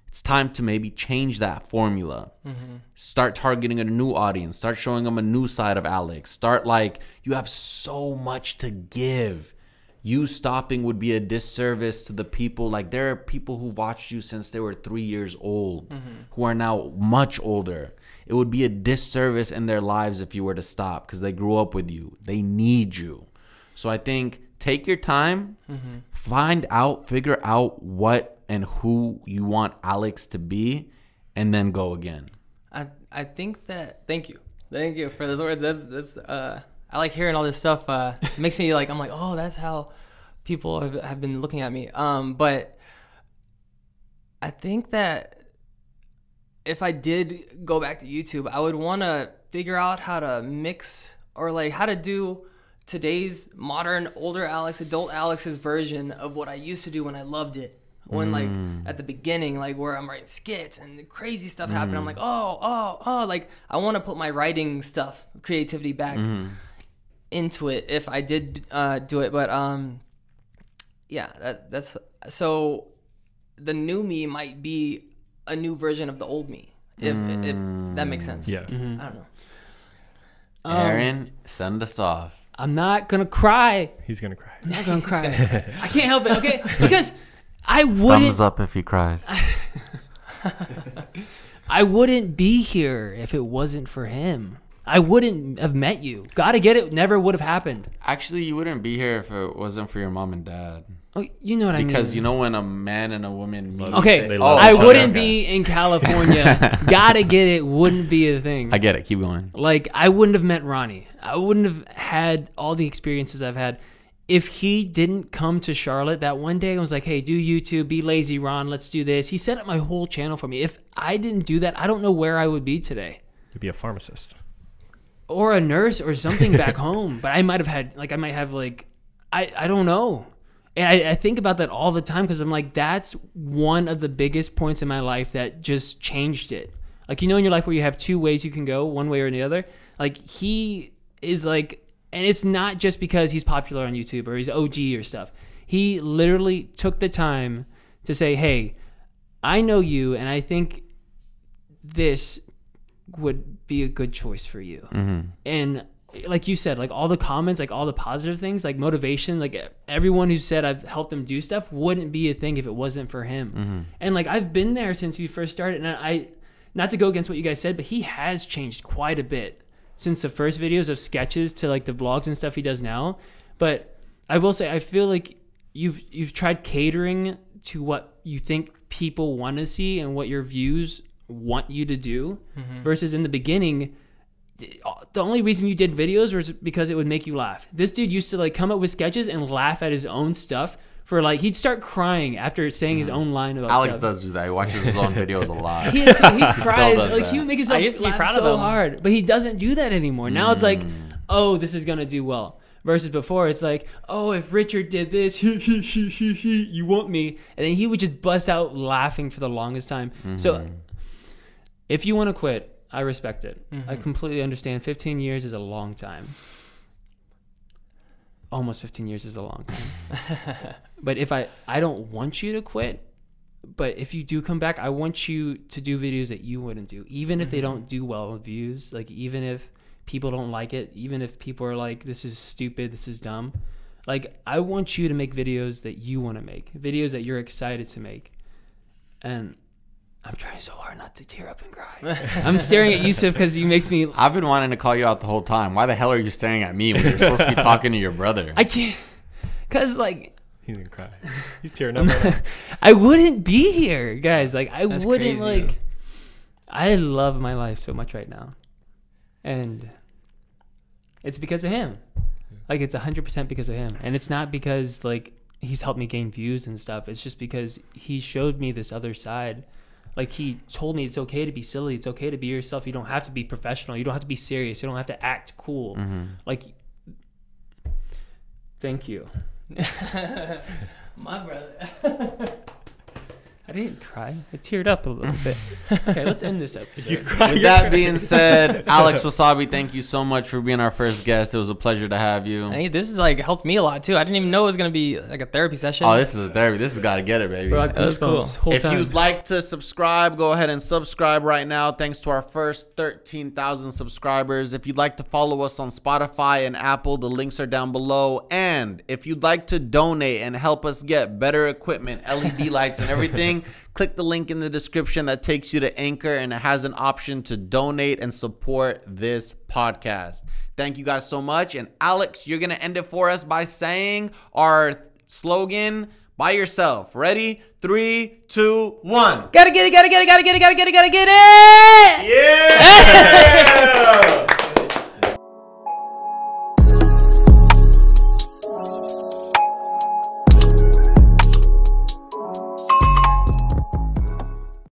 It's time to maybe change that formula. Mm-hmm. Start targeting a new audience. Start showing them a new side of Alex. Start like, you have so much to give you stopping would be a disservice to the people. Like there are people who watched you since they were three years old who are now much older. It would be a disservice in their lives if you were to stop because they grew up with you. They need you. So i think take your time find out figure out what and who you want alex to be and then go again. I I think that thank you, thank you for those words. That's that's uh, I like hearing all this stuff. Uh, it makes me like I'm like oh that's how people have, have been looking at me. Um, but I think that if I did go back to YouTube, I would want to figure out how to mix or like how to do today's modern older Alex, adult Alex's version of what I used to do when I loved it. When like at the beginning, like where I'm writing skits and crazy stuff happened, I'm like, oh, oh, oh, like I want to put my writing stuff, creativity back into it if I did uh, do it. But um, yeah, that, that's so the new me might be a new version of the old me, if if that makes sense. Yeah. I don't know. Um, aaron send us off I'm not gonna cry. He's going to cry. I'm not gonna cry. I can't help it. Okay, because I wouldn't. Thumbs up if he cries I wouldn't be here if it wasn't for him. I wouldn't have met you. Gotta get it. Never would have happened. Actually, you wouldn't be here if it wasn't for your mom and dad. Oh, you know what I mean? Because you know when a man and a woman meet. Okay, They Oh, love I each other. wouldn't be in California. Gotta get it. Wouldn't be a thing. I get it. Keep going. Like I wouldn't have met Ronnie. I wouldn't have had all the experiences I've had if he didn't come to Charlotte that one day and was like, "Hey, do YouTube, be lazy, Ron. Let's do this." He set up my whole channel for me. If I didn't do that, I don't know where I would be today. You'd be a pharmacist. Or a nurse or something back home. But I might have had like I might have like I I don't know. And I, I think about that all the time because I'm like that's one of the biggest points in my life that just changed it. Like you know in your life where you have two ways you can go, one way or the other. Like he is like, and it's not just because he's popular on YouTube or he's OG or stuff. He literally took the time to say, "Hey, I know you, and I think this would be a good choice for you. Mm-hmm. And like you said, like all the comments, like all the positive things, like motivation, like everyone who said I've helped them do stuff wouldn't be a thing if it wasn't for him. Mm-hmm. And like I've been there since we first started, and I, not to go against what you guys said, but he has changed quite a bit since the first videos of sketches to like the vlogs and stuff he does now. But I will say, I feel like you've you've tried catering to what you think people want to see and what your views want you to do, versus in the beginning the only reason you did videos was because it would make you laugh. This dude used to like come up with sketches and laugh at his own stuff for like he'd start crying after saying his own line about Alex stuff. does do that. He watches his own videos a lot. He, he cries does like that. he would make himself I used to be laugh proud of so him. hard, but he doesn't do that anymore. Now it's like, Mm. oh, this is gonna do well. Versus before, it's like, oh, if Richard did this, he, he, he, he, he, you want me, and then he would just bust out laughing for the longest time. So, Mm-hmm. If you want to quit, I respect it. I Mm-hmm. completely understand. 15 years is a long time. Almost 15 years is a long time. but if I I don't want you to quit, but if you do come back, I want you to do videos that you wouldn't do, even if they don't do well with views. Like even if people don't like it, even if people are like, "This is stupid, this is dumb." Like I want you to make videos that you want to make, videos that you're excited to make, and I'm trying so hard not to tear up and cry. I'm staring at Yousef because he makes me. I've been wanting to call you out the whole time. Why the hell are you staring at me when you're supposed to be talking to your brother? I can't, cause like He's gonna cry. He's tearing up. Right. I wouldn't be here, guys. Like I That's wouldn't crazy. like. I love my life so much right now, and it's because of him. Like it's hundred percent because of him, and it's not because like he's helped me gain views and stuff. It's just because he showed me this other side. Like he told me it's okay to be silly. It's okay to be yourself. You don't have to be professional. You don't have to be serious. You don't have to act cool. Mm-hmm. Like, thank you. My brother. I didn't cry. I teared up a little bit. Okay, let's end this episode. With that being said, Alex Wassabi, thank you so much for being our first guest. It was a pleasure to have you. Hey, this is like helped me a lot too. I didn't even know it was gonna be like a therapy session. Oh, this is a therapy. This has got to get it, baby. Bro, I That was cool. if time. you'd like to subscribe, go ahead and subscribe right now. Thanks to our first 13,000 subscribers. If you'd like to follow us on Spotify and Apple, the links are down below. And if you'd like to donate and help us get better equipment, LED lights, and everything, click the link in the description that takes you to Anchor and it has an option to donate and support this podcast. Thank you guys so much. And Alex, you're going to end it for us by saying our slogan by yourself. Ready? Three, two, one. gotta get it, gotta get it, gotta get it, gotta get it, gotta get it. Yeah!